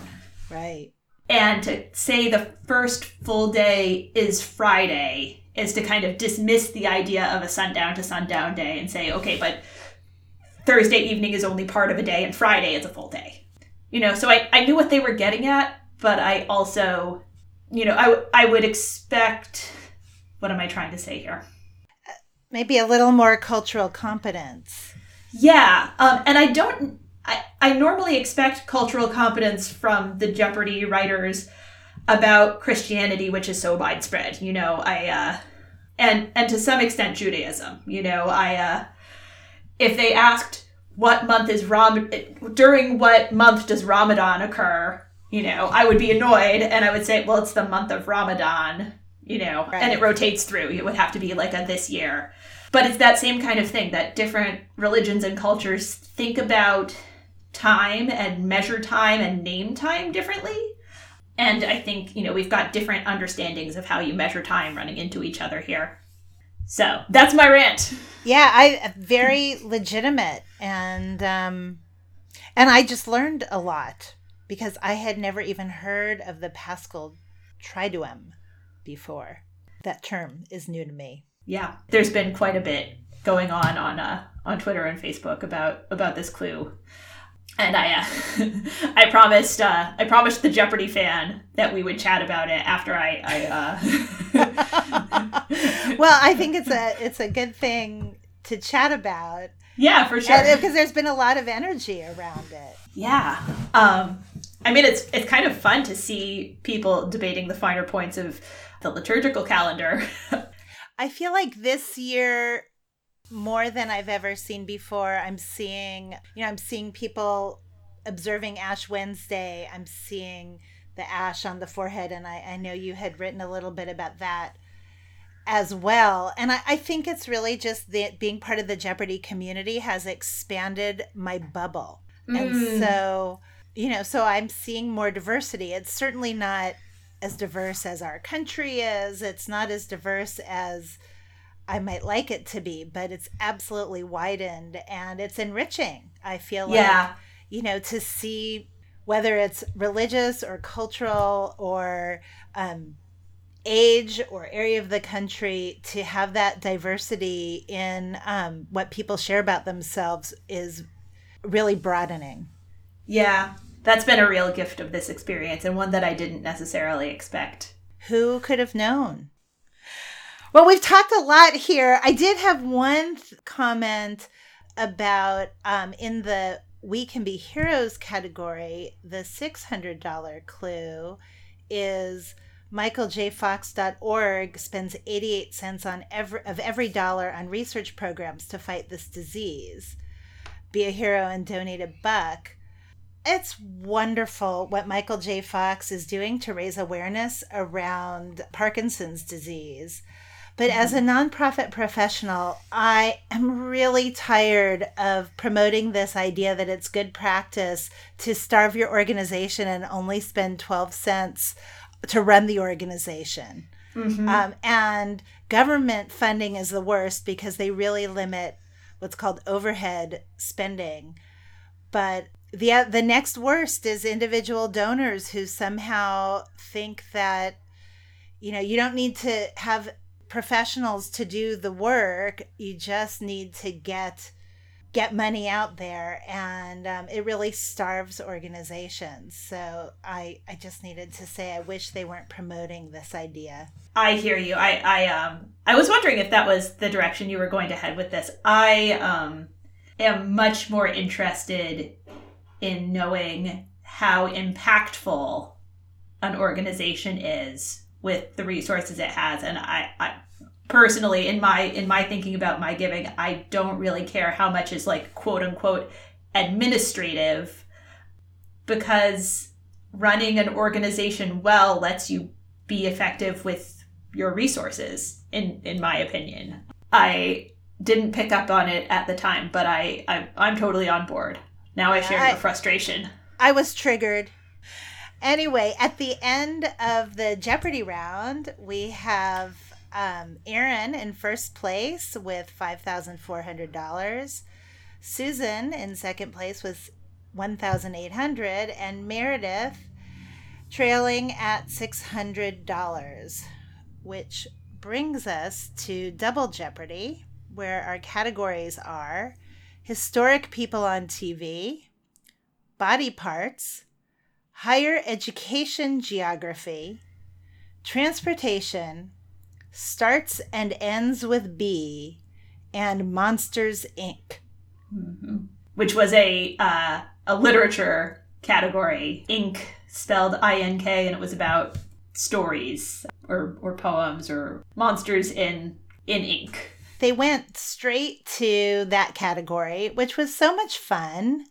right And to say the first full day is Friday is to kind of dismiss the idea of a sundown to sundown day and say, okay, but Thursday evening is only part of a day and Friday is a full day. You know, so I, I knew what they were getting at, but I also, you know, I, I would expect, what am I trying to say here? maybe a little more cultural competence Yeah, um, and I don't. I, I normally expect cultural competence from the Jeopardy writers about Christianity, which is so widespread. You know, I uh, and and to some extent Judaism. You know, I uh, if they asked what month is Ram during what month does Ramadan occur, you know, I would be annoyed and I would say, well, it's the month of Ramadan. You know, and it rotates through. It would have to be like a this year. But it's that same kind of thing that different religions and cultures think about time and measure time and name time differently. And I think, you know, we've got different understandings of how you measure time running into each other here. So that's my rant. Yeah, I very legitimate and um and I just learned a lot because I had never even heard of the Paschal Triduum before. That term is new to me. Yeah, there's been quite a bit going on on uh, on Twitter and Facebook about about this clue. And I, uh, I promised, uh, I promised the Jeopardy fan that we would chat about it after I, I uh... well, I think it's a, it's a good thing to chat about. Yeah, for sure. Because there's been a lot of energy around it. Yeah. Um, I mean, it's it's kind of fun to see people debating the finer points of the liturgical calendar. I feel like this year more than I've ever seen before. I'm seeing, you know, I'm seeing people observing Ash Wednesday. I'm seeing the ash on the forehead, and I, I know you had written a little bit about that as well. And I, I think it's really just that being part of the Jeopardy community has expanded my bubble. Mm. And so, you know, so I'm seeing more diversity. It's certainly not as diverse as our country is, it's not as diverse as I might like it to be, but it's absolutely widened and it's enriching. I feel like, you know, to see whether it's religious or cultural or um, age or area of the country, to have that diversity in um, what people share about themselves is really broadening. Yeah, that's been a real gift of this experience and one that I didn't necessarily expect. Who could have known? Well, we've talked a lot here. I did have one th- comment about um, in the We Can Be Heroes category, the $600 clue is michaeljfox.org spends 88 cents on every of every dollar on research programs to fight this disease. Be a hero and donate a buck. It's wonderful what Michael J. Fox is doing to raise awareness around Parkinson's disease. But as a nonprofit professional, I am really tired of promoting this idea that it's good practice to starve your organization and only spend 12 cents to run the organization. Mm-hmm. Um, and government funding is the worst because they really limit what's called overhead spending. But the the next worst is individual donors who somehow think that you know you don't need to have professionals to do the work. You just need to get get money out there and um, it really starves organizations. So i i just needed to say i wish they weren't promoting this idea. I hear you. I i um i was wondering if that was the direction you were going to head with this. I um am much more interested in knowing how impactful an organization is with the resources it has. And I, I personally in my in my thinking about my giving i don't really care how much is like quote unquote administrative because running an organization well lets you be effective with your resources in in my opinion. I didn't pick up on it at the time but i, I i'm totally on board. Now i share I, your frustration. I was triggered Anyway, at the end of the Jeopardy round, we have um, Aaron in first place with $5,400. Susan in second place with 1,800 and Meredith trailing at $600, which brings us to Double Jeopardy, where our categories are historic people on TV, body parts, higher education geography, transportation, starts and ends with B, and Monsters Inc. Mm-hmm. Which was a uh, a literature category. Inc. spelled I N K, and it was about stories or or poems or monsters in in ink. They went straight to that category, which was so much fun.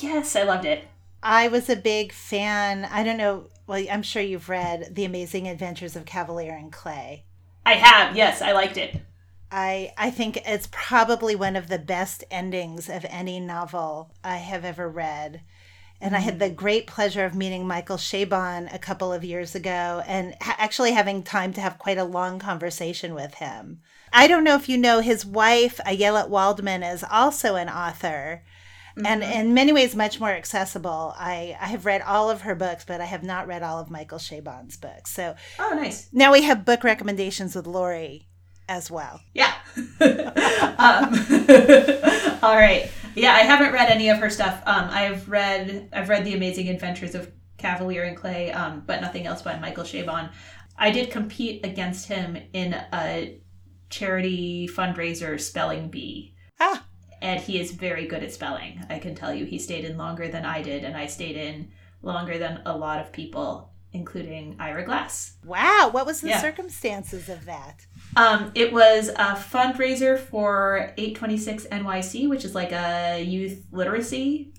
Yes, I loved it. I was a big fan. I don't know. Well, I'm sure you've read The Amazing Adventures of Kavalier and Clay. I have. Yes, I liked it. I I think it's probably one of the best endings of any novel I have ever read. And I had the mm-hmm. great pleasure of meeting Michael Chabon a couple of years ago and ha- actually having time to have quite a long conversation with him. I don't know if you know his wife, Ayelet Waldman, is also an author and in many ways much more accessible. I, I have read all of her books, but I have not read all of Michael Chabon's books. So Oh, nice. now we have book recommendations with Lori as well. Yeah. um, all right. Yeah, I haven't read any of her stuff. Um, I've read I've read The Amazing Adventures of Kavalier and Clay, um, but nothing else by Michael Chabon. I did compete against him in a charity fundraiser spelling bee. Ah, and he is very good at spelling. I can tell you, he stayed in longer than I did, and I stayed in longer than a lot of people, including Ira Glass. wow. What was the Yeah. circumstances of that? Um, it was a fundraiser for 826 NYC, which is like a youth literacy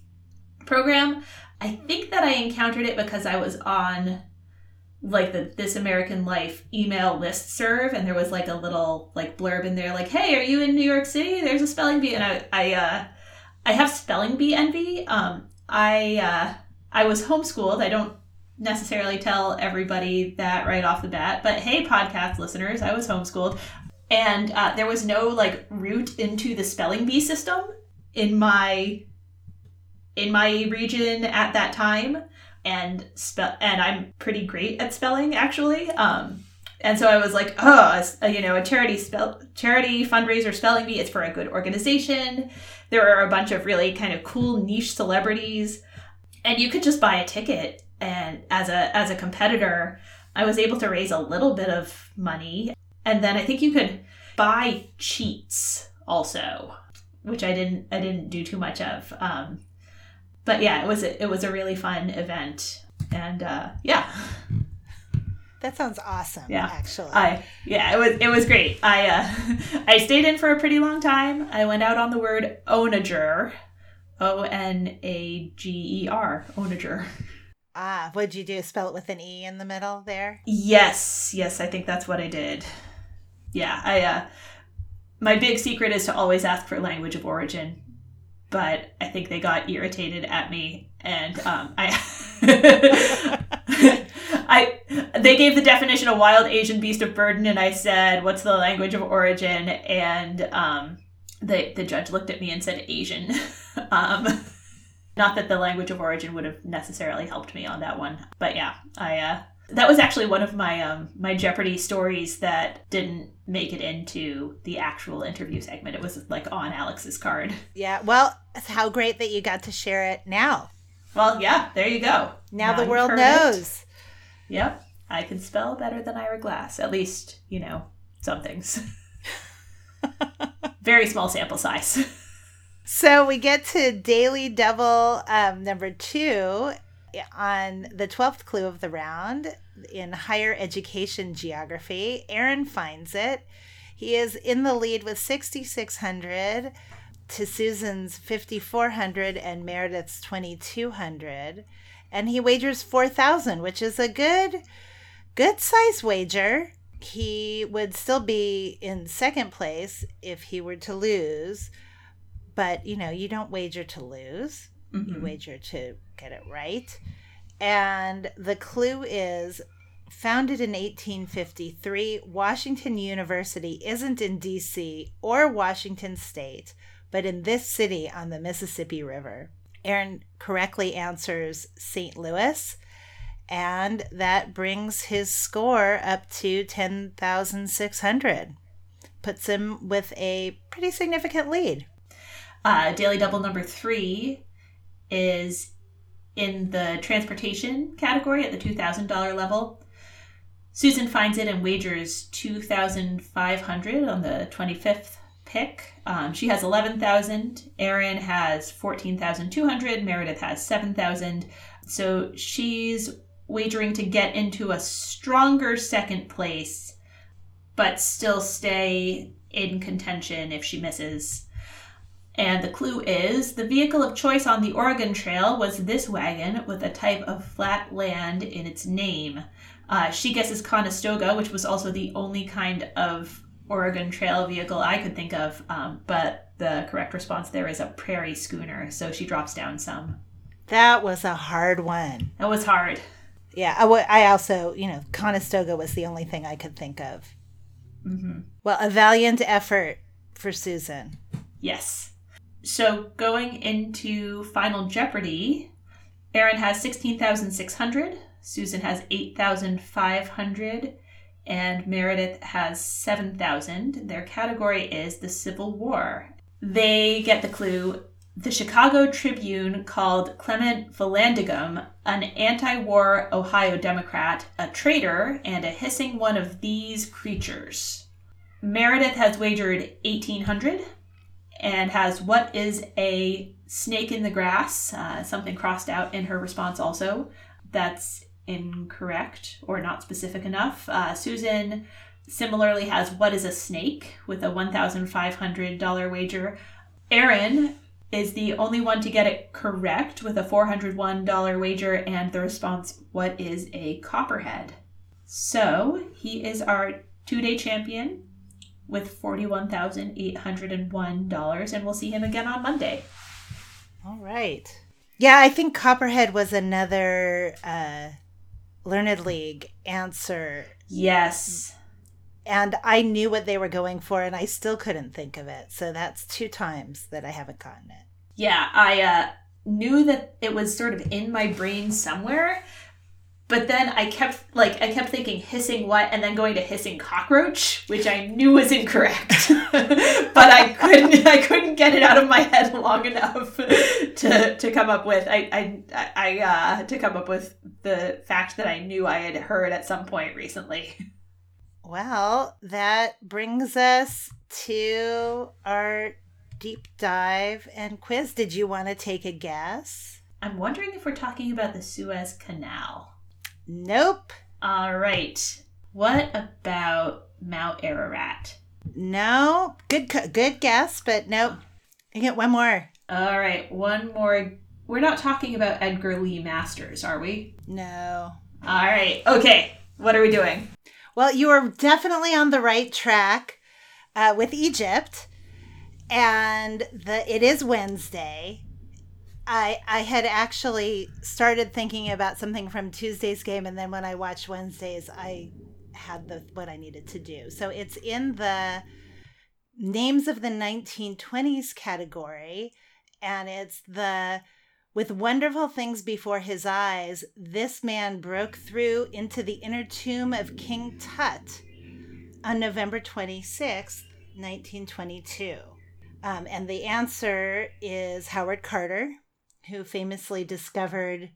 program. I think that I encountered it because I was on like the This American Life email list serve, and there was like a little like blurb in there, like, "Hey, are you in New York City? There's a spelling bee," and I I uh, I have spelling bee envy. Um, I uh, I was homeschooled. I don't necessarily tell everybody that right off the bat, but hey, podcast listeners, I was homeschooled, and uh, there was no like route into the spelling bee system in my in my region at that time, and spell and I'm pretty great at spelling actually. Um, and so I was like, oh, a, you know, a charity spell charity fundraiser spelling bee. It's for a good organization. There are a bunch of really kind of cool niche celebrities, and you could just buy a ticket. And as a as a competitor, I was able to raise a little bit of money, and then I think you could buy cheats also, which I didn't I didn't do too much of. Um, but yeah, it was a, it was a really fun event, and uh, yeah. That sounds awesome. Yeah. actually. I yeah, it was it was great. I uh, I stayed in for a pretty long time. I went out on the word onager, O N A G E R, onager. ah, what'd you do? Spell it with an e in the middle there. Yes, yes, I think that's what I did. Yeah, I uh, my big secret is to always ask for language of origin, but I think they got irritated at me, and um, I. I they gave the definition a wild Asian beast of burden, and I said, "What's the language of origin?" And um, the the judge looked at me and said, "Asian." um, not that the language of origin would have necessarily helped me on that one, but yeah, I uh, that was actually one of my um, my Jeopardy stories that didn't make it into the actual interview segment. It was like on Alex's card. Yeah. Well, how great that you got to share it now. Well, yeah, there you go. Now, the world heard it. knows. Yep, I can spell better than Ira Glass. At least, you know, some things. Very small sample size. So we get to Daily Devil um, number two on the 12th clue of the round in higher education geography. Aaron finds it. He is in the lead with 6,600 to Susan's 5,400 and Meredith's 2,200. And he wagers 4,000, which is a good, good size wager. He would still be in second place if he were to lose but you know you don't wager to lose you mm-hmm. wager to get it right and the clue is founded in 1853 washington university isn't in dc or washington state but in this city on the mississippi river. Aaron correctly answers st louis and that brings his score up to 10600 puts him with a pretty significant lead. Uh, Daily Double number three is in the transportation category at the $2,000 level. Susan finds it and wagers 2500 on the 25th pick. Um, she has 11,000. Erin has 14,200. Meredith has 7,000. So she's wagering to get into a stronger second place, but still stay in contention if she misses. And the clue is the vehicle of choice on the Oregon Trail was this wagon with a type of flat land in its name. Uh, she guesses Conestoga, which was also the only kind of Oregon Trail vehicle I could think of, um, but the correct response there is a prairie schooner, so she drops down some. That was a hard one. That was hard. Yeah, I, w- I also, you know, Conestoga was the only thing I could think of. Mm-hmm. Well, a valiant effort for Susan. Yes. So going into Final Jeopardy, Aaron has 16,600, Susan has 8,500, and Meredith has 7,000. Their category is the Civil War. They get the clue. The Chicago Tribune called Clement Vallandigham an anti war Ohio Democrat, a traitor, and a hissing one of these creatures. Meredith has wagered 1800 and has what is a snake in the grass, uh, something crossed out in her response also. That's incorrect or not specific enough. Uh, Susan similarly has what is a snake with a $1,500 wager. Aaron is the only one to get it correct with a $401 wager and the response, what is a copperhead? So he is our two day champion with $41,801, and we'll see him again on Monday. All right. Yeah, I think Copperhead was another uh, Learned League answer. Yes. And I knew what they were going for, and I still couldn't think of it. So that's two times that I haven't gotten it. Yeah, I uh, knew that it was sort of in my brain somewhere, but then I kept like I kept thinking hissing what, and then going to hissing cockroach, which I knew was incorrect, but I couldn't I couldn't get it out of my head long enough to to come up with I I I uh, to come up with the fact that I knew I had heard at some point recently. Well, that brings us to our deep dive and quiz. Did you want to take a guess? I'm wondering if we're talking about the Suez Canal. Nope. All right. What about Mount Ararat? No. Good good guess, but nope. You get one more. All right, one more. We're not talking about Edgar Lee Masters, are we? No. All right. Okay. What are we doing? Well, you are definitely on the right track uh, with Egypt, and the it is Wednesday. I I had actually started thinking about something from Tuesday's game, and then when I watched Wednesdays, I had the what I needed to do. So it's in the names of the 1920s category, and it's the with wonderful things before his eyes, this man broke through into the inner tomb of King Tut on November 26, 1922. Um, and the answer is Howard Carter, who famously discovered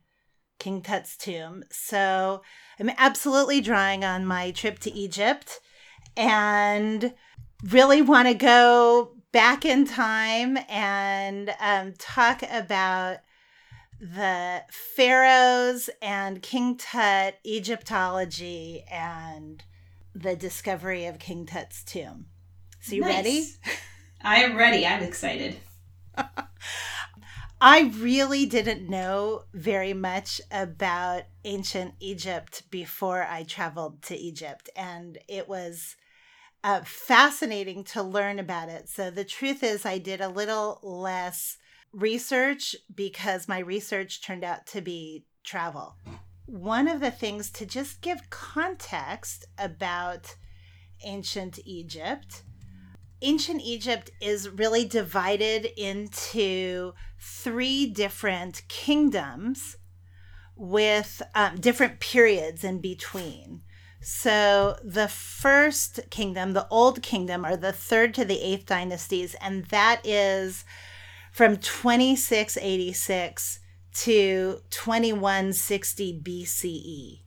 King Tut's tomb. So I'm absolutely drawing on my trip to Egypt and really want to go back in time and um, talk about the pharaohs and King Tut, Egyptology, and the discovery of King Tut's tomb. So you Nice. ready? I am ready. I'm excited. I really didn't know very much about ancient Egypt before I traveled to Egypt, and it was uh, fascinating to learn about it. So, the truth is, I did a little less research because my research turned out to be travel. One of the things to just give context about ancient Egypt ancient Egypt is really divided into three different kingdoms with um, different periods in between. So the first kingdom, the old kingdom, are the third to the eighth dynasties, and that is from 2686 to 2160 BCE.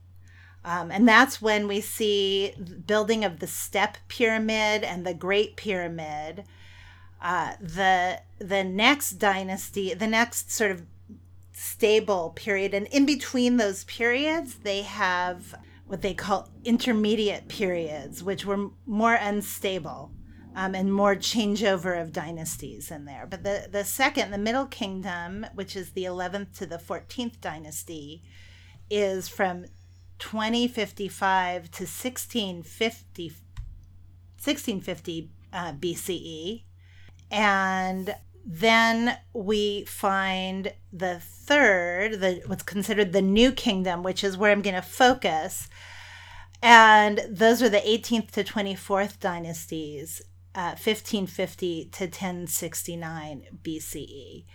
Um, and that's when we see building of the step pyramid and the great pyramid. Uh, the the next dynasty the next sort of stable period and in between those periods they have what they call intermediate periods which were more unstable um, and more changeover of dynasties in there. But the the second the middle kingdom which is the 11th to the 14th dynasty is from 2055 to 1650 1650 uh, BCE and Then we find the third, the what's considered the New Kingdom, which is where I'm going to focus. And those are the 18th to 24th dynasties, uh, 1550 to 1069 BCE.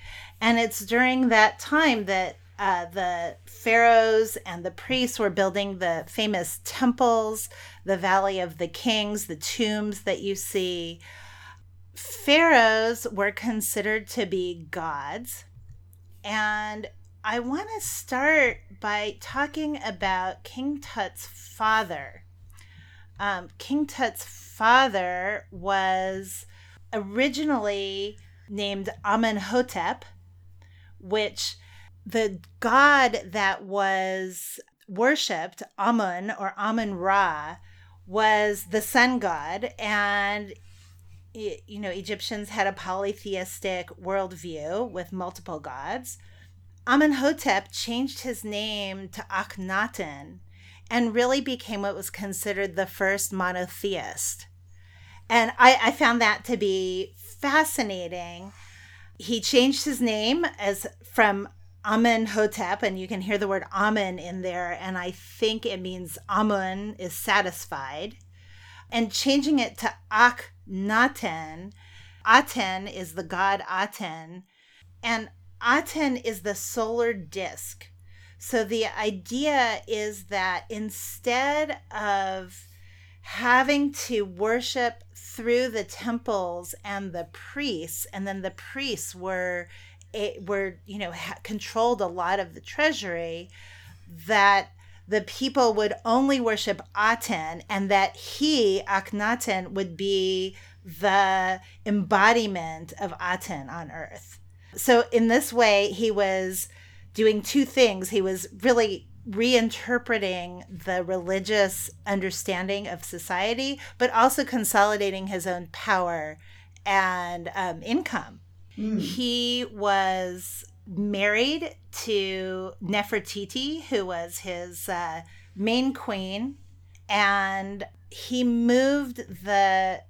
And it's during that time that uh, the pharaohs and the priests were building the famous temples, the Valley of the Kings, the tombs that you see. Pharaohs were considered to be gods. And I want to start by talking about King Tut's father. Um, King Tut's father was originally named Amenhotep, which the god that was worshipped, Amun or Amun Ra, was the sun god. And, you know, Egyptians had a polytheistic worldview with multiple gods. Amenhotep changed his name to Akhenaten and really became what was considered the first monotheist. And I, I found that to be fascinating. He changed his name as from Amenhotep, and you can hear the word Amen in there, and I think it means Amun is satisfied. And changing it to Akhenaten, Aten is the god Aten, and Aten is the solar disk. So the idea is that instead of having to worship through the temples and the priests, and then the priests were it were you know ha- controlled a lot of the treasury that the people would only worship Aten and that he Akhenaten would be the embodiment of Aten on earth. So in this way he was doing two things. He was really reinterpreting the religious understanding of society, but also consolidating his own power and um, income. Mm. He was married to Nefertiti, who was his uh, main queen, and he moved the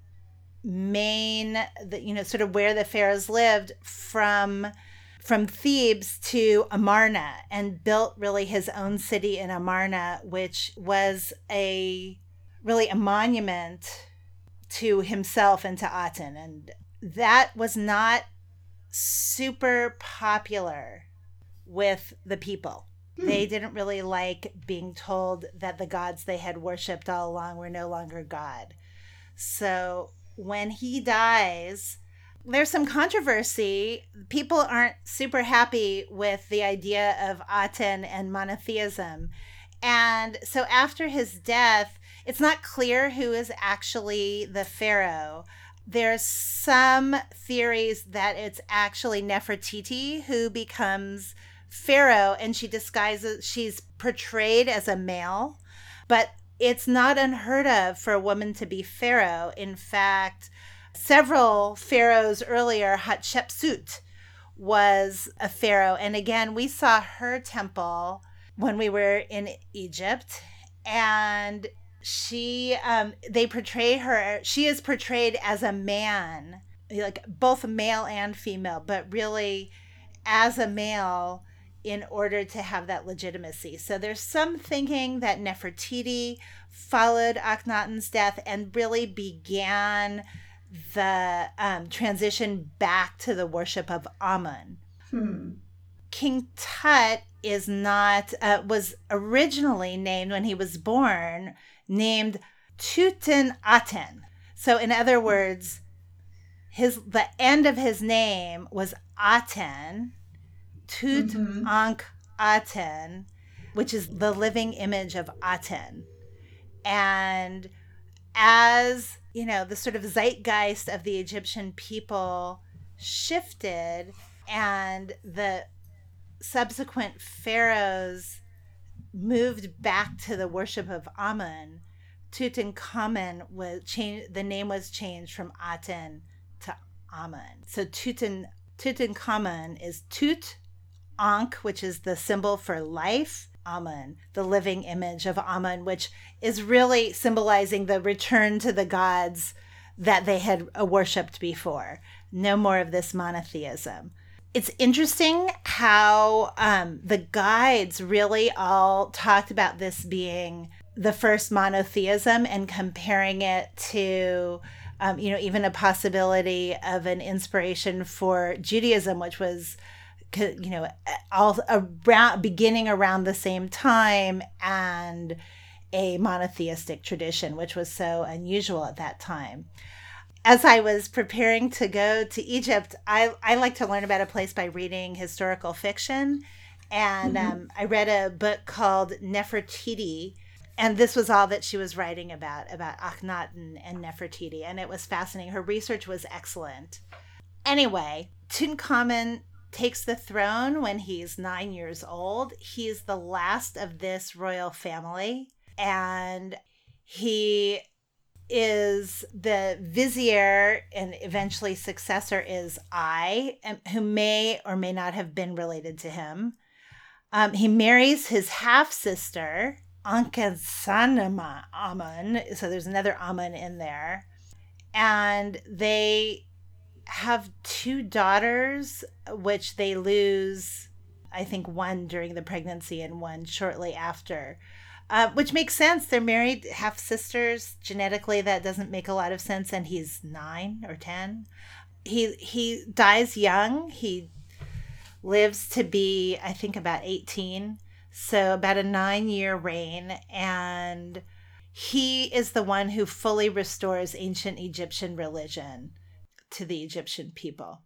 main, the, you know, sort of where the pharaohs lived from from Thebes to Amarna and built really his own city in Amarna, which was a really a monument to himself and to Aten. And that was not super popular with the people. Hmm. They didn't really like being told that the gods they had worshipped all along were no longer God. So when he dies, there's some controversy. People aren't super happy with the idea of Aten and monotheism. And so after his death, it's not clear who is actually the pharaoh there's some theories that it's actually Nefertiti who becomes Pharaoh and she disguises, she's portrayed as a male, but it's not unheard of for a woman to be Pharaoh. In fact, several pharaohs earlier, Hatshepsut was a pharaoh. And again, we saw her temple when we were in Egypt. And she um they portray her she is portrayed as a man like both male and female but really as a male in order to have that legitimacy so there's some thinking that nefertiti followed akhenaten's death and really began the um, transition back to the worship of amun hmm. king tut is not uh, was originally named when he was born named Tutankhaten. So, in other words, his the end of his name was Aten, Tut mm-hmm. Ankh Aten, which is the living image of Aten. And as you know, the sort of zeitgeist of the Egyptian people shifted, and the subsequent pharaohs moved back to the worship of Amun, Tutankhamun was changed. The name was changed from Aten to Amun. So Tutan Tutankhamun is Tut Ankh, which is the symbol for life. Amun, the living image of Amun, which is really symbolizing the return to the gods that they had worshipped before. no more of this monotheism. It's interesting how um, the guides really all talked about this being the first monotheism and comparing it to um, you know even a possibility of an inspiration for judaism which was you know all around beginning around the same time and a monotheistic tradition which was so unusual at that time as I was preparing to go to Egypt, I, I like to learn about a place by reading historical fiction. And mm-hmm. um, I read a book called Nefertiti, and this was all that she was writing about about Akhenaten and Nefertiti, and it was fascinating. Her research was excellent. Anyway, Tutankhamun takes the throne when he's nine years old. He's the last of this royal family, and he is the vizier and eventually successor is Ay, who may or may not have been related to him. Um, he marries his half sister, Ankhesenanmu Amun. So there's another Amun in there. And they have two daughters, which they lose, I think, one during the pregnancy and one shortly after. Uh, which makes sense. They're married, half sisters. Genetically, that doesn't make a lot of sense. And he's nine or ten. He he dies young. He lives to be, I think, about eighteen so, about a nine year reign. And he is the one who fully restores ancient Egyptian religion to the Egyptian people.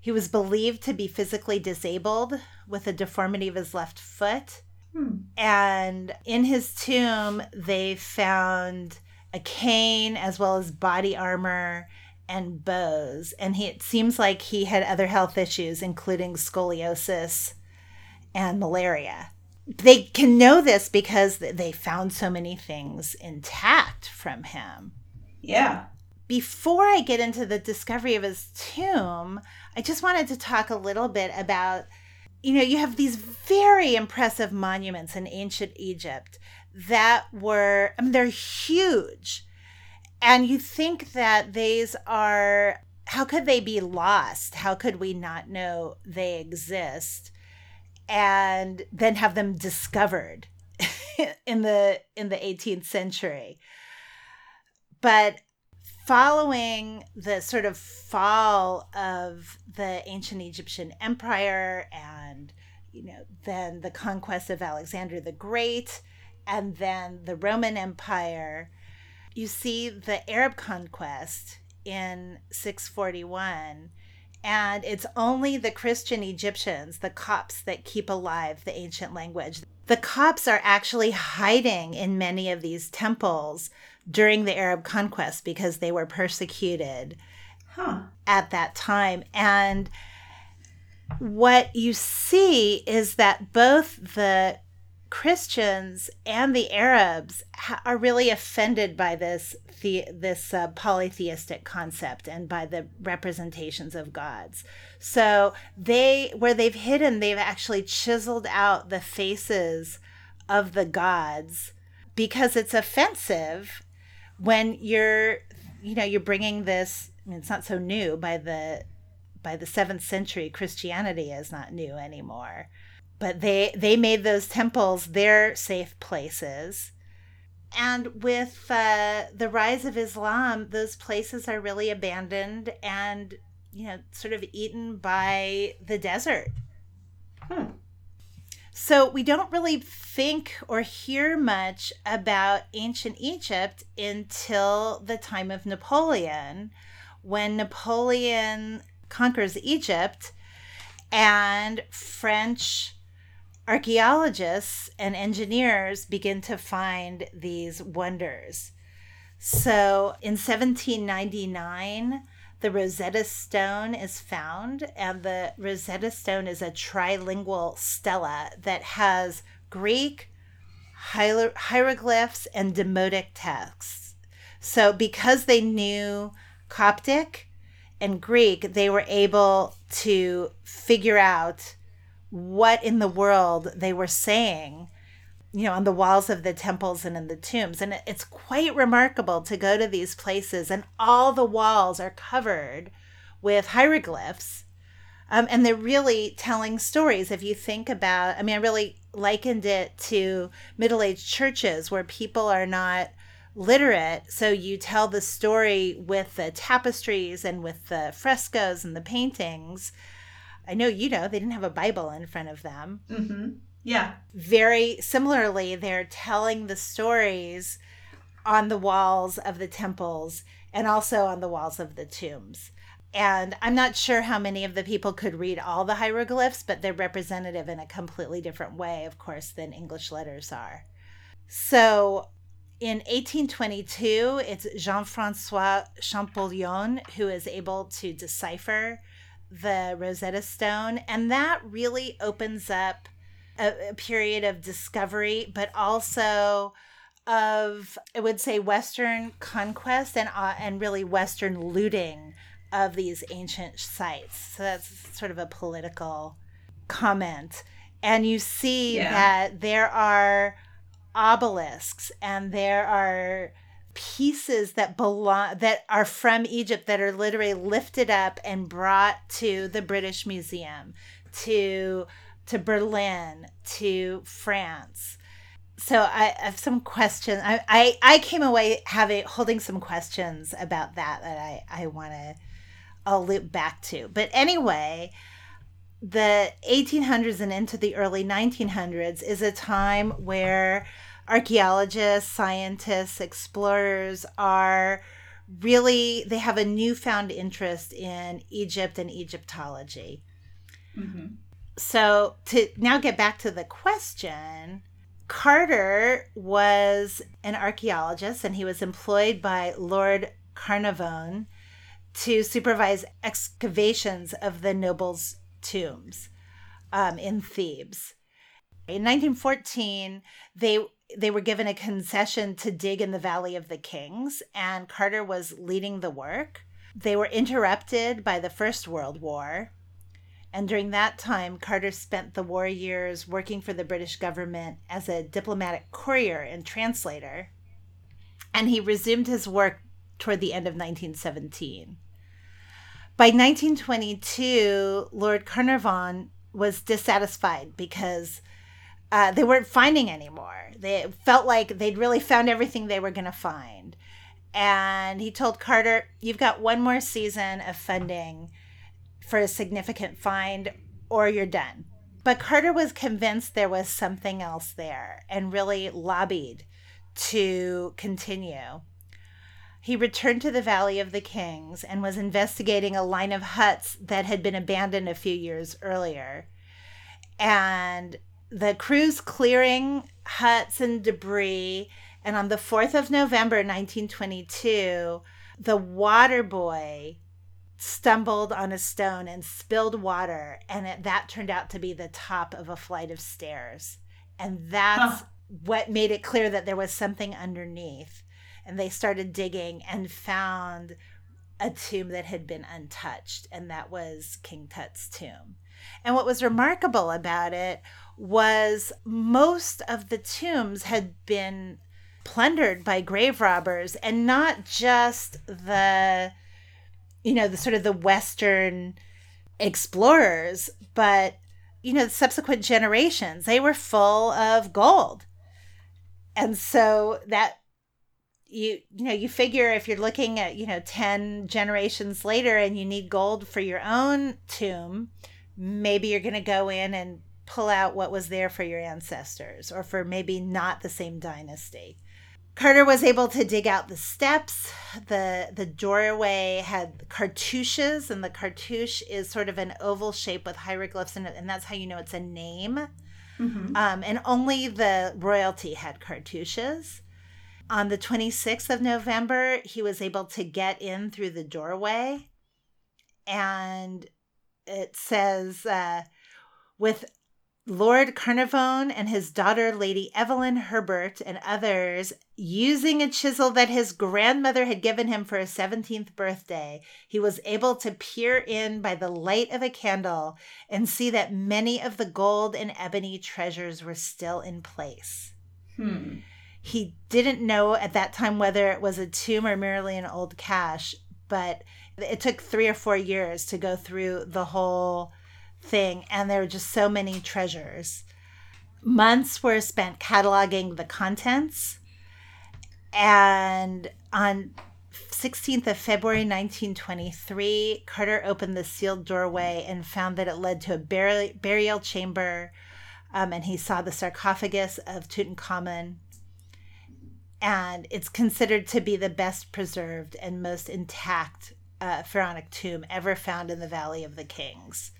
He was believed to be physically disabled with a deformity of his left foot. Hmm. And in his tomb, they found a cane as well as body armor and bows. And he, it seems like he had other health issues, including scoliosis and malaria they can know this because they found so many things intact from him. Yeah. Before I get into the discovery of his tomb, I just wanted to talk a little bit about you know, you have these very impressive monuments in ancient Egypt that were, I mean, they're huge. And you think that these are, how could they be lost? How could we not know they exist? and then have them discovered in the in the 18th century but following the sort of fall of the ancient egyptian empire and you know then the conquest of alexander the great and then the roman empire you see the arab conquest in 641 and it's only the Christian Egyptians, the Copts, that keep alive the ancient language. The Copts are actually hiding in many of these temples during the Arab conquest because they were persecuted huh. at that time. And what you see is that both the Christians and the Arabs ha- are really offended by this the, this uh, polytheistic concept and by the representations of gods. So they where they've hidden, they've actually chiseled out the faces of the gods because it's offensive when you're you know you're bringing this. I mean, it's not so new by the by the seventh century. Christianity is not new anymore but they they made those temples their safe places and with uh, the rise of islam those places are really abandoned and you know sort of eaten by the desert hmm. So we don't really think or hear much about ancient egypt until the time of napoleon when napoleon conquers egypt and french archaeologists and engineers begin to find these wonders. So in 1799, the Rosetta Stone is found, and the Rosetta Stone is a trilingual stela that has Greek, hieroglyphs, and Demotic texts. So, because they knew Coptic and Greek, they were able to figure out what in the world they were saying you know on the walls of the temples and in the tombs and it's quite remarkable to go to these places and all the walls are covered with hieroglyphs. Um, and they're really telling stories. If you think about, I mean, I really likened it to middle aged churches where people are not literate. So you tell the story with the tapestries and with the frescoes and the paintings. I know you know they didn't have a Bible in front of them. Mm-hmm. Yeah. Very similarly, they're telling the stories on the walls of the temples and also on the walls of the tombs. And I'm not sure how many of the people could read all the hieroglyphs, but they're representative in a completely different way, of course, than English letters are. So in 1822, it's Jean Francois Champollion who is able to decipher the Rosetta Stone. And that really opens up a, a period of discovery, but also of I would say Western conquest and uh, and really Western looting of these ancient sites. So that's sort of a political comment. And you see yeah. that there are obelisks and there are pieces that belong that are from Egypt that are literally lifted up and brought to the British Museum, to to Berlin, to France. So I have some questions. I, I, I came away having holding some questions about that that I, I want to I'll loop back to. But anyway, the 1800s and into the early 1900s is a time where archaeologists, scientists, explorers are really they have a newfound interest in Egypt and Egyptology. Mm-hmm. So to now get back to the question, Carter was an archaeologist and he was employed by Lord Carnarvon to supervise excavations of the nobles' tombs um, in Thebes. In 1914, they they were given a concession to dig in the Valley of the Kings, and Carter was leading the work. They were interrupted by the First World War, and during that time, Carter spent the war years working for the British government as a diplomatic courier and translator, and he resumed his work toward the end of 1917. By 1922, Lord Carnarvon was dissatisfied because uh, they weren't finding anymore. They felt like they'd really found everything they were going to find. And he told Carter, You've got one more season of funding for a significant find, or you're done. But Carter was convinced there was something else there and really lobbied to continue. He returned to the Valley of the Kings and was investigating a line of huts that had been abandoned a few years earlier. And the crew's clearing huts and debris. And on the 4th of November, 1922, the water boy stumbled on a stone and spilled water. And it, that turned out to be the top of a flight of stairs. And that's huh. what made it clear that there was something underneath. And they started digging and found a tomb that had been untouched, and that was King Tut's tomb. And what was remarkable about it was most of the tombs had been plundered by grave robbers and not just the you know the sort of the western explorers but you know the subsequent generations they were full of gold and so that you you know you figure if you're looking at you know 10 generations later and you need gold for your own tomb maybe you're going to go in and pull out what was there for your ancestors or for maybe not the same dynasty. Carter was able to dig out the steps. The the doorway had cartouches, and the cartouche is sort of an oval shape with hieroglyphs in it, and that's how you know it's a name. Mm-hmm. Um, and only the royalty had cartouches. On the 26th of November, he was able to get in through the doorway, and it says, uh, with Lord Carnarvon and his daughter, Lady Evelyn Herbert, and others, using a chisel that his grandmother had given him for his 17th birthday, he was able to peer in by the light of a candle and see that many of the gold and ebony treasures were still in place. Hmm. He didn't know at that time whether it was a tomb or merely an old cache, but it took three or four years to go through the whole thing, and there were just so many treasures. Months were spent cataloging the contents, and on 16th of February 1923, Carter opened the sealed doorway and found that it led to a burial, burial chamber, um, and he saw the sarcophagus of Tutankhamun. And it's considered to be the best preserved and most intact uh, pharaonic tomb ever found in the Valley of the Kings.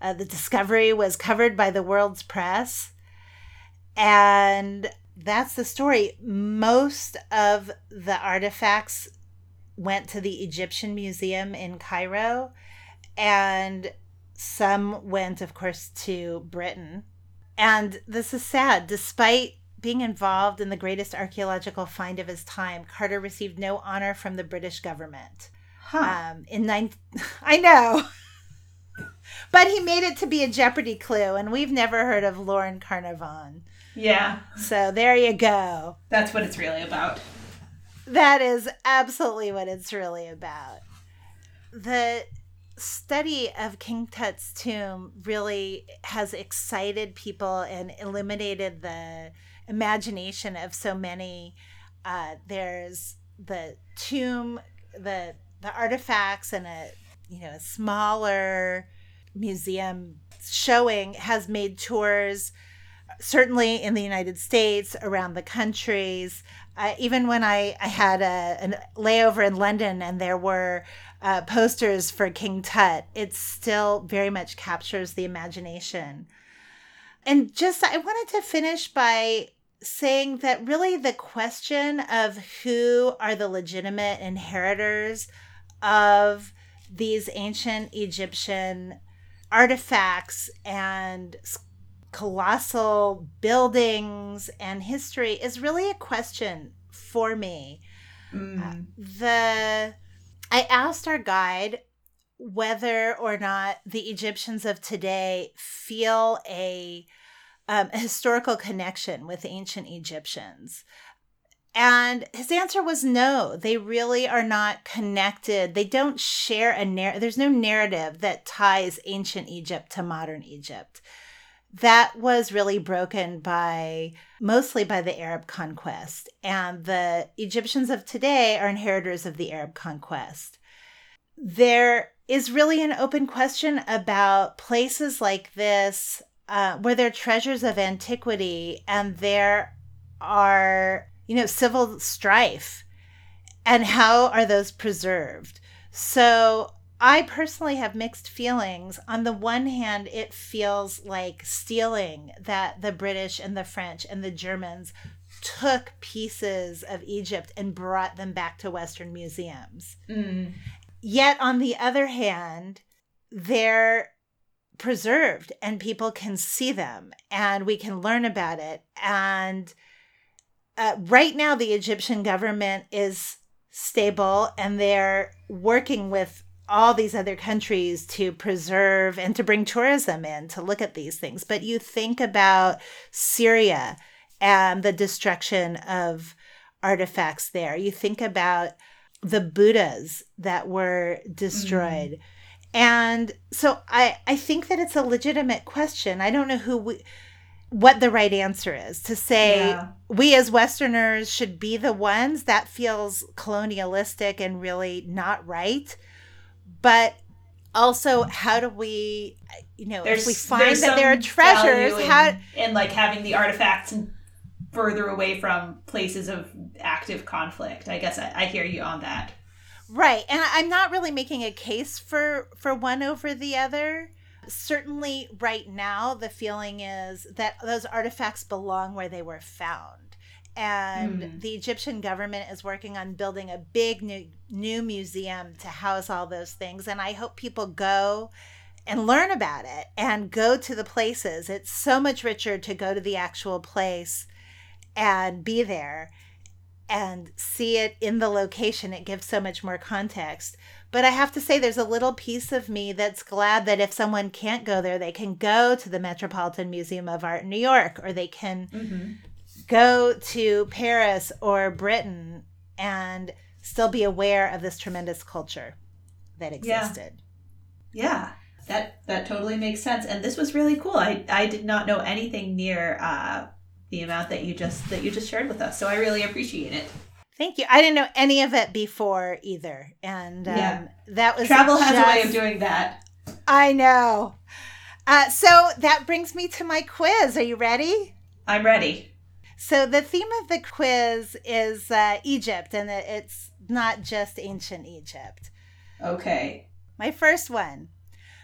Uh, the discovery was covered by the world's press, and that's the story. Most of the artifacts went to the Egyptian Museum in Cairo, and some went, of course, to Britain. And this is sad. Despite being involved in the greatest archaeological find of his time, Carter received no honor from the British government. Huh. Um, in nine, I know, but he made it to be a Jeopardy clue, and we've never heard of Lord Carnarvon. yeah, So there you go. that's what it's really about. That is absolutely what it's really about. The study of King Tut's tomb really has excited people and illuminated the imagination of so many. Uh, there's the tomb, the the artifacts, and a you know a smaller museum showing has made tours certainly in the United States, around the countries. Uh, even when I, I had a, a layover in London and there were uh, posters for King Tut, it still very much captures the imagination. And just, I wanted to finish by saying that really the question of who are the legitimate inheritors of these ancient Egyptian artifacts and colossal buildings and history is really a question for me. Mm. The I asked our guide whether or not the Egyptians of today feel a, um, a historical connection with ancient Egyptians. And his answer was no. They really are not connected. They don't share a narrative. There's no narrative that ties ancient Egypt to modern Egypt that was really broken by mostly by the Arab conquest. And the Egyptians of today are inheritors of the Arab conquest. There is really an open question about places like this uh, where there are treasures of antiquity and there are, you know, civil strife. And how are those preserved? So I personally have mixed feelings. On the one hand, it feels like stealing that the British and the French and the Germans took pieces of Egypt and brought them back to Western museums. Mm. Yet, on the other hand, they're preserved and people can see them and we can learn about it. And uh, right now, the Egyptian government is stable and they're working with all these other countries to preserve and to bring tourism in to look at these things. But you think about Syria and the destruction of artifacts there. You think about the Buddhas that were destroyed. Mm. And so I, I think that it's a legitimate question. I don't know who we what the right answer is to say yeah. we as westerners should be the ones that feels colonialistic and really not right. But also how do we you know there's, if we find that there are treasures in, how and like having the artifacts further away from places of active conflict. I guess I, I hear you on that. Right and i'm not really making a case for for one over the other certainly right now the feeling is that those artifacts belong where they were found and mm. the Egyptian government is working on building a big new new museum to house all those things and I hope people go and learn about it and go to the places. It's so much richer to go to the actual place and be there and see it in the location. It gives so much more context. But I have to say, there's a little piece of me that's glad that if someone can't go there, they can go to the Metropolitan Museum of Art in New York or they can mm-hmm go to Paris or Britain and still be aware of this tremendous culture that existed. Yeah, that that totally makes sense. And this was really cool. I I did not know anything near uh, the amount that you just that you just shared with us. So I really appreciate it. Thank you. I didn't know any of it before either, and um, Yeah. that was Travel has a way of doing that. I know. Uh, so that brings me to my quiz. Are you ready? I'm ready. So the theme of the quiz is uh, Egypt, and it- it's not just ancient Egypt. Okay. My first one.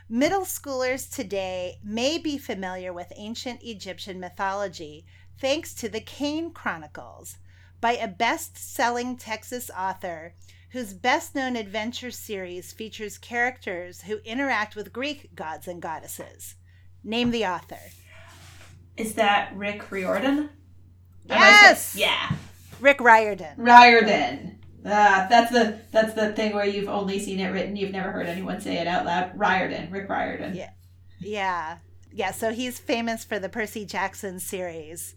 Middle schoolers today may be familiar with ancient Egyptian mythology thanks to the Kane Chronicles by a best selling Texas author whose best known adventure series features characters who interact with Greek gods and goddesses. Name the author. Is that Rick Riordan? Yes! yeah. Rick Riordan. Riordan. Ah, that's the that's the thing where you've only seen it written, you've never heard anyone say it out loud. Riordan, Rick Riordan. Yeah. Yeah. Yeah. So he's famous for the Percy Jackson series.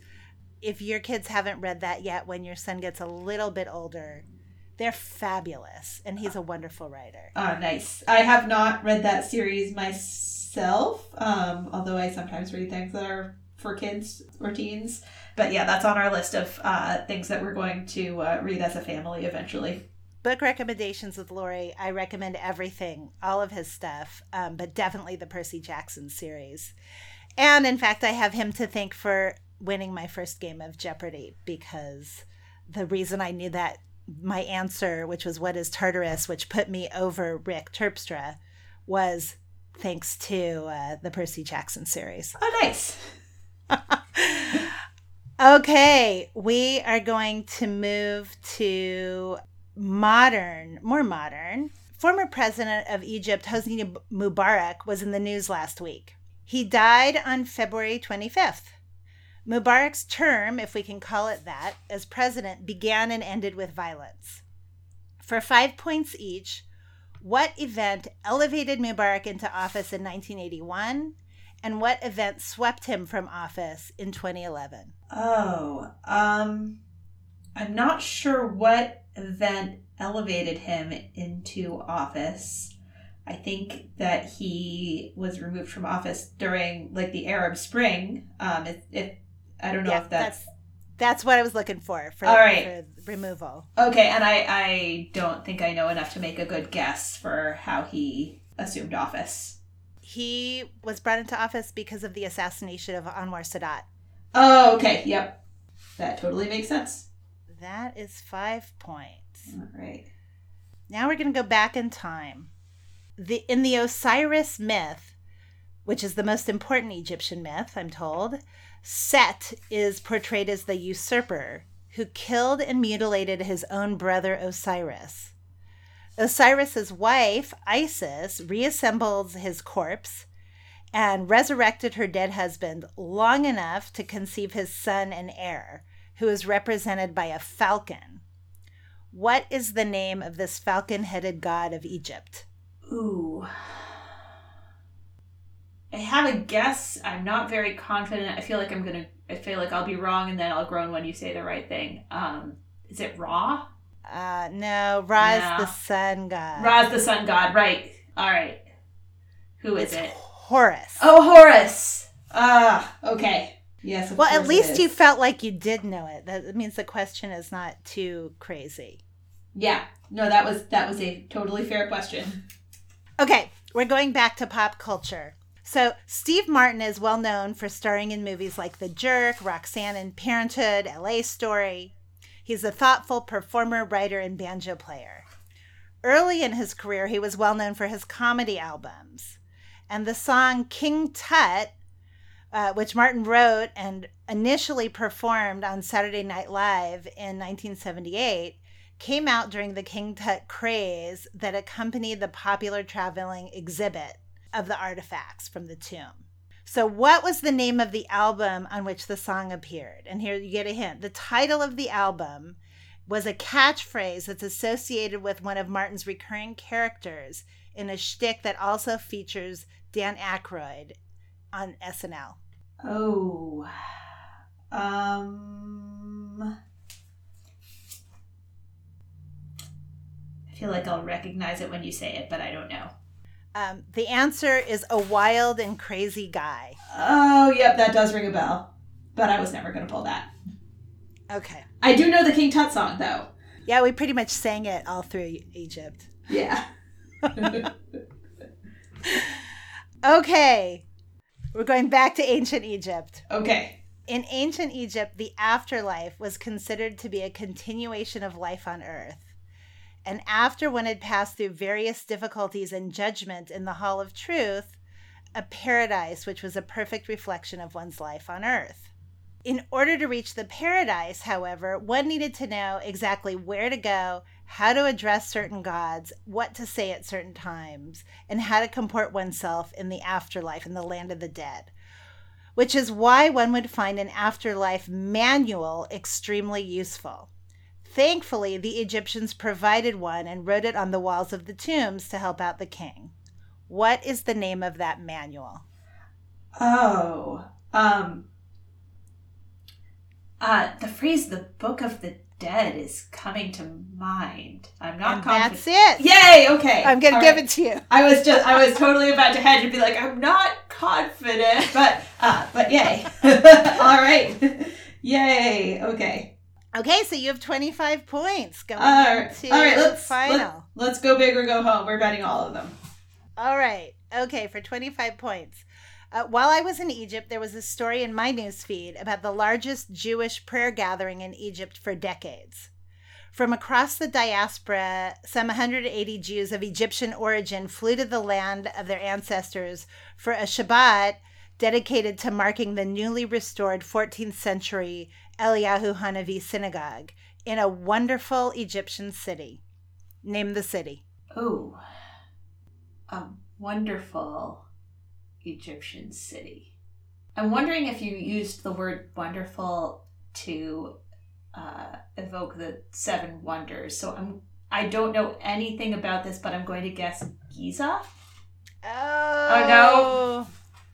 If your kids haven't read that yet, when your son gets a little bit older, they're fabulous. And he's a wonderful writer. Oh, nice. I have not read that series myself, um, although I sometimes read things that are for kids or teens. But yeah, that's on our list of uh, things that we're going to uh, read as a family eventually. Book recommendations with Lori. I recommend everything, all of his stuff, um, but definitely the Percy Jackson series. And in fact, I have him to thank for winning my first game of Jeopardy because the reason I knew that my answer, which was what is Tartarus, which put me over Rick Terpstra, was thanks to uh, the Percy Jackson series. Oh, nice. Okay, we are going to move to modern, more modern. Former president of Egypt, Hosni Mubarak, was in the news last week. He died on February 25th. Mubarak's term, if we can call it that, as president began and ended with violence. For five points each, what event elevated Mubarak into office in 1981? And what event swept him from office in 2011? Oh, um, I'm not sure what event elevated him into office. I think that he was removed from office during like the Arab Spring. Um, if, if I don't know Yeah, if that's, That's that's what I was looking for for, All right. for removal. okay, and I I don't think I know enough to make a good guess for how he assumed office. He was brought into office because of the assassination of Anwar Sadat. Oh, okay, yep, that totally makes sense. That is five points. All right. Now we're going to go back in time. The in the Osiris myth, which is the most important Egyptian myth, I'm told, Set is portrayed as the usurper who killed and mutilated his own brother Osiris. Osiris's wife, Isis, reassembles his corpse and resurrected her dead husband long enough to conceive his son and heir, who is represented by a falcon. What is the name of this falcon headed god of Egypt? Ooh. I have a guess. I'm not very confident. I feel like I'm gonna. I feel like I'll be wrong, and then I'll groan when you say the right thing. Um, is it Ra? Uh, no, Ra is No. the sun god. Ra's the sun god, right? All right. Who is it's it? Horus. Oh, Horus. Ah, okay. Yes. Of well, at least you felt like you did know it. That means the question is not too crazy. Yeah. No, that was that was a totally fair question. Okay, we're going back to pop culture. So, Steve Martin is well known for starring in movies like The Jerk, Roxanne and Parenthood, LA Story. He's a thoughtful performer, writer, and banjo player. Early in his career, he was well known for his comedy albums. And the song King Tut, uh, which Martin wrote and initially performed on Saturday Night Live in 1978, came out during the King Tut craze that accompanied the popular traveling exhibit of the artifacts from the tomb. So, what was the name of the album on which the song appeared? And here you get a hint. The title of the album was a catchphrase that's associated with one of Martin's recurring characters in a shtick that also features Dan Aykroyd on SNL. Oh. Um. I feel like I'll recognize it when you say it, but I don't know. Um, the answer is a wild and crazy guy. Oh, yep, that does ring a bell. But I was never going to pull that. Okay. I do know the King Tut song, though. Yeah, we pretty much sang it all through Egypt. Yeah. Okay. We're going back to ancient Egypt. Okay. In ancient Egypt, the afterlife was considered to be a continuation of life on earth. And after one had passed through various difficulties and judgment in the Hall of Truth, a paradise which was a perfect reflection of one's life on earth. In order to reach the paradise, however, one needed to know exactly where to go, how to address certain gods, what to say at certain times, and how to comport oneself in the afterlife, in the land of the dead. Which is why one would find an afterlife manual extremely useful. Thankfully, the Egyptians provided one and wrote it on the walls of the tombs to help out the king. What is the name of that manual? Oh. Um. Uh, the phrase "the Book of the Dead" is coming to mind. I'm not and confident. that's it. Yay! Okay. I'm going to All give right. it to you. I was just, I was totally about to hedge and be like, I'm not confident, but, uh, but yay. All right. Yay. Okay. Okay, so you have 25 points going All right. into All right. Let's, final. let, let's go big or go home. We're betting all of them. All right. Okay, for 25 points. Uh, while I was in Egypt, there was a story in my newsfeed about the largest Jewish prayer gathering in Egypt for decades. From across the diaspora, some 180 Jews of Egyptian origin flew to the land of their ancestors for a Shabbat dedicated to marking the newly restored 14th century Eliyahu Hanavi synagogue in a wonderful Egyptian city. Name the city. Oh, a wonderful Egyptian city. I'm wondering if you used the word wonderful to uh, evoke the seven wonders. So I'm I don't know anything about this, but I'm going to guess Giza. Oh, no.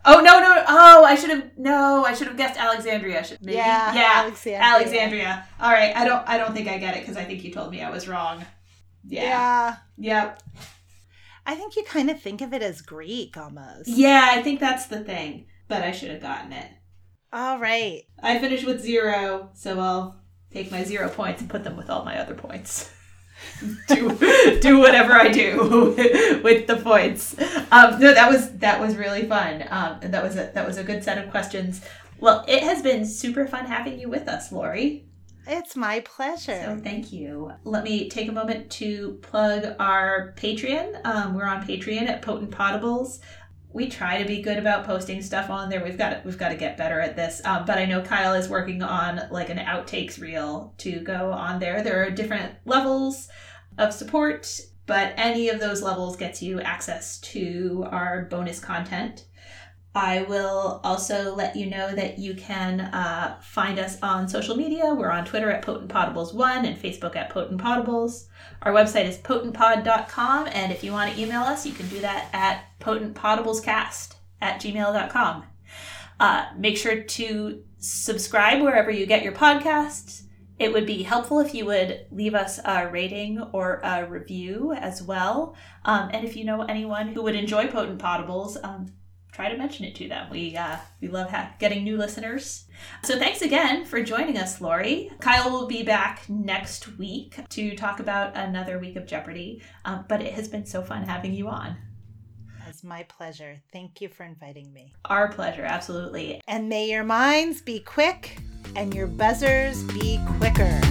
Oh no no oh I should have no I should have guessed Alexandria should maybe Yeah, yeah Alexandria. Alexandria all right I don't I don't think I get it because I think you told me I was wrong yeah yeah. yep I think you kind of think of it as Greek almost. yeah I think that's the thing but I should have gotten it All right. I finished with zero so I'll take my zero points and put them with all my other points do do whatever I do with the points. Um, no, that was that was really fun. Um, and that was a that was a good set of questions. Well, it has been super fun having you with us, Lori. It's my pleasure. So thank you. Let me take a moment to plug our Patreon. Um, we're on Patreon at Potent Podables. We try to be good about posting stuff on there. We've got to, we've got to get better at this. Um, but I know Kyle is working on like an outtakes reel to go on there. There are different levels of support, but any of those levels gets you access to our bonus content. I will also let you know that you can uh, find us on social media. We're on Twitter at Potent Podables1 and Facebook at Potent Podables. Our website is potentpod.com, and if you want to email us, you can do that at potentpodablescast at gmail.com. Uh, make sure to subscribe wherever you get your podcasts. It would be helpful if you would leave us a rating or a review as well. Um, and if you know anyone who would enjoy Potent Podables, um, try to mention it to them. We uh, we love ha- getting new listeners. So thanks again for joining us, Lori. Kyle will be back next week to talk about another week of Jeopardy. Um, but it has been so fun having you on. It's my pleasure. Thank you for inviting me. Our pleasure, absolutely. And may your minds be quick and your buzzers be quicker.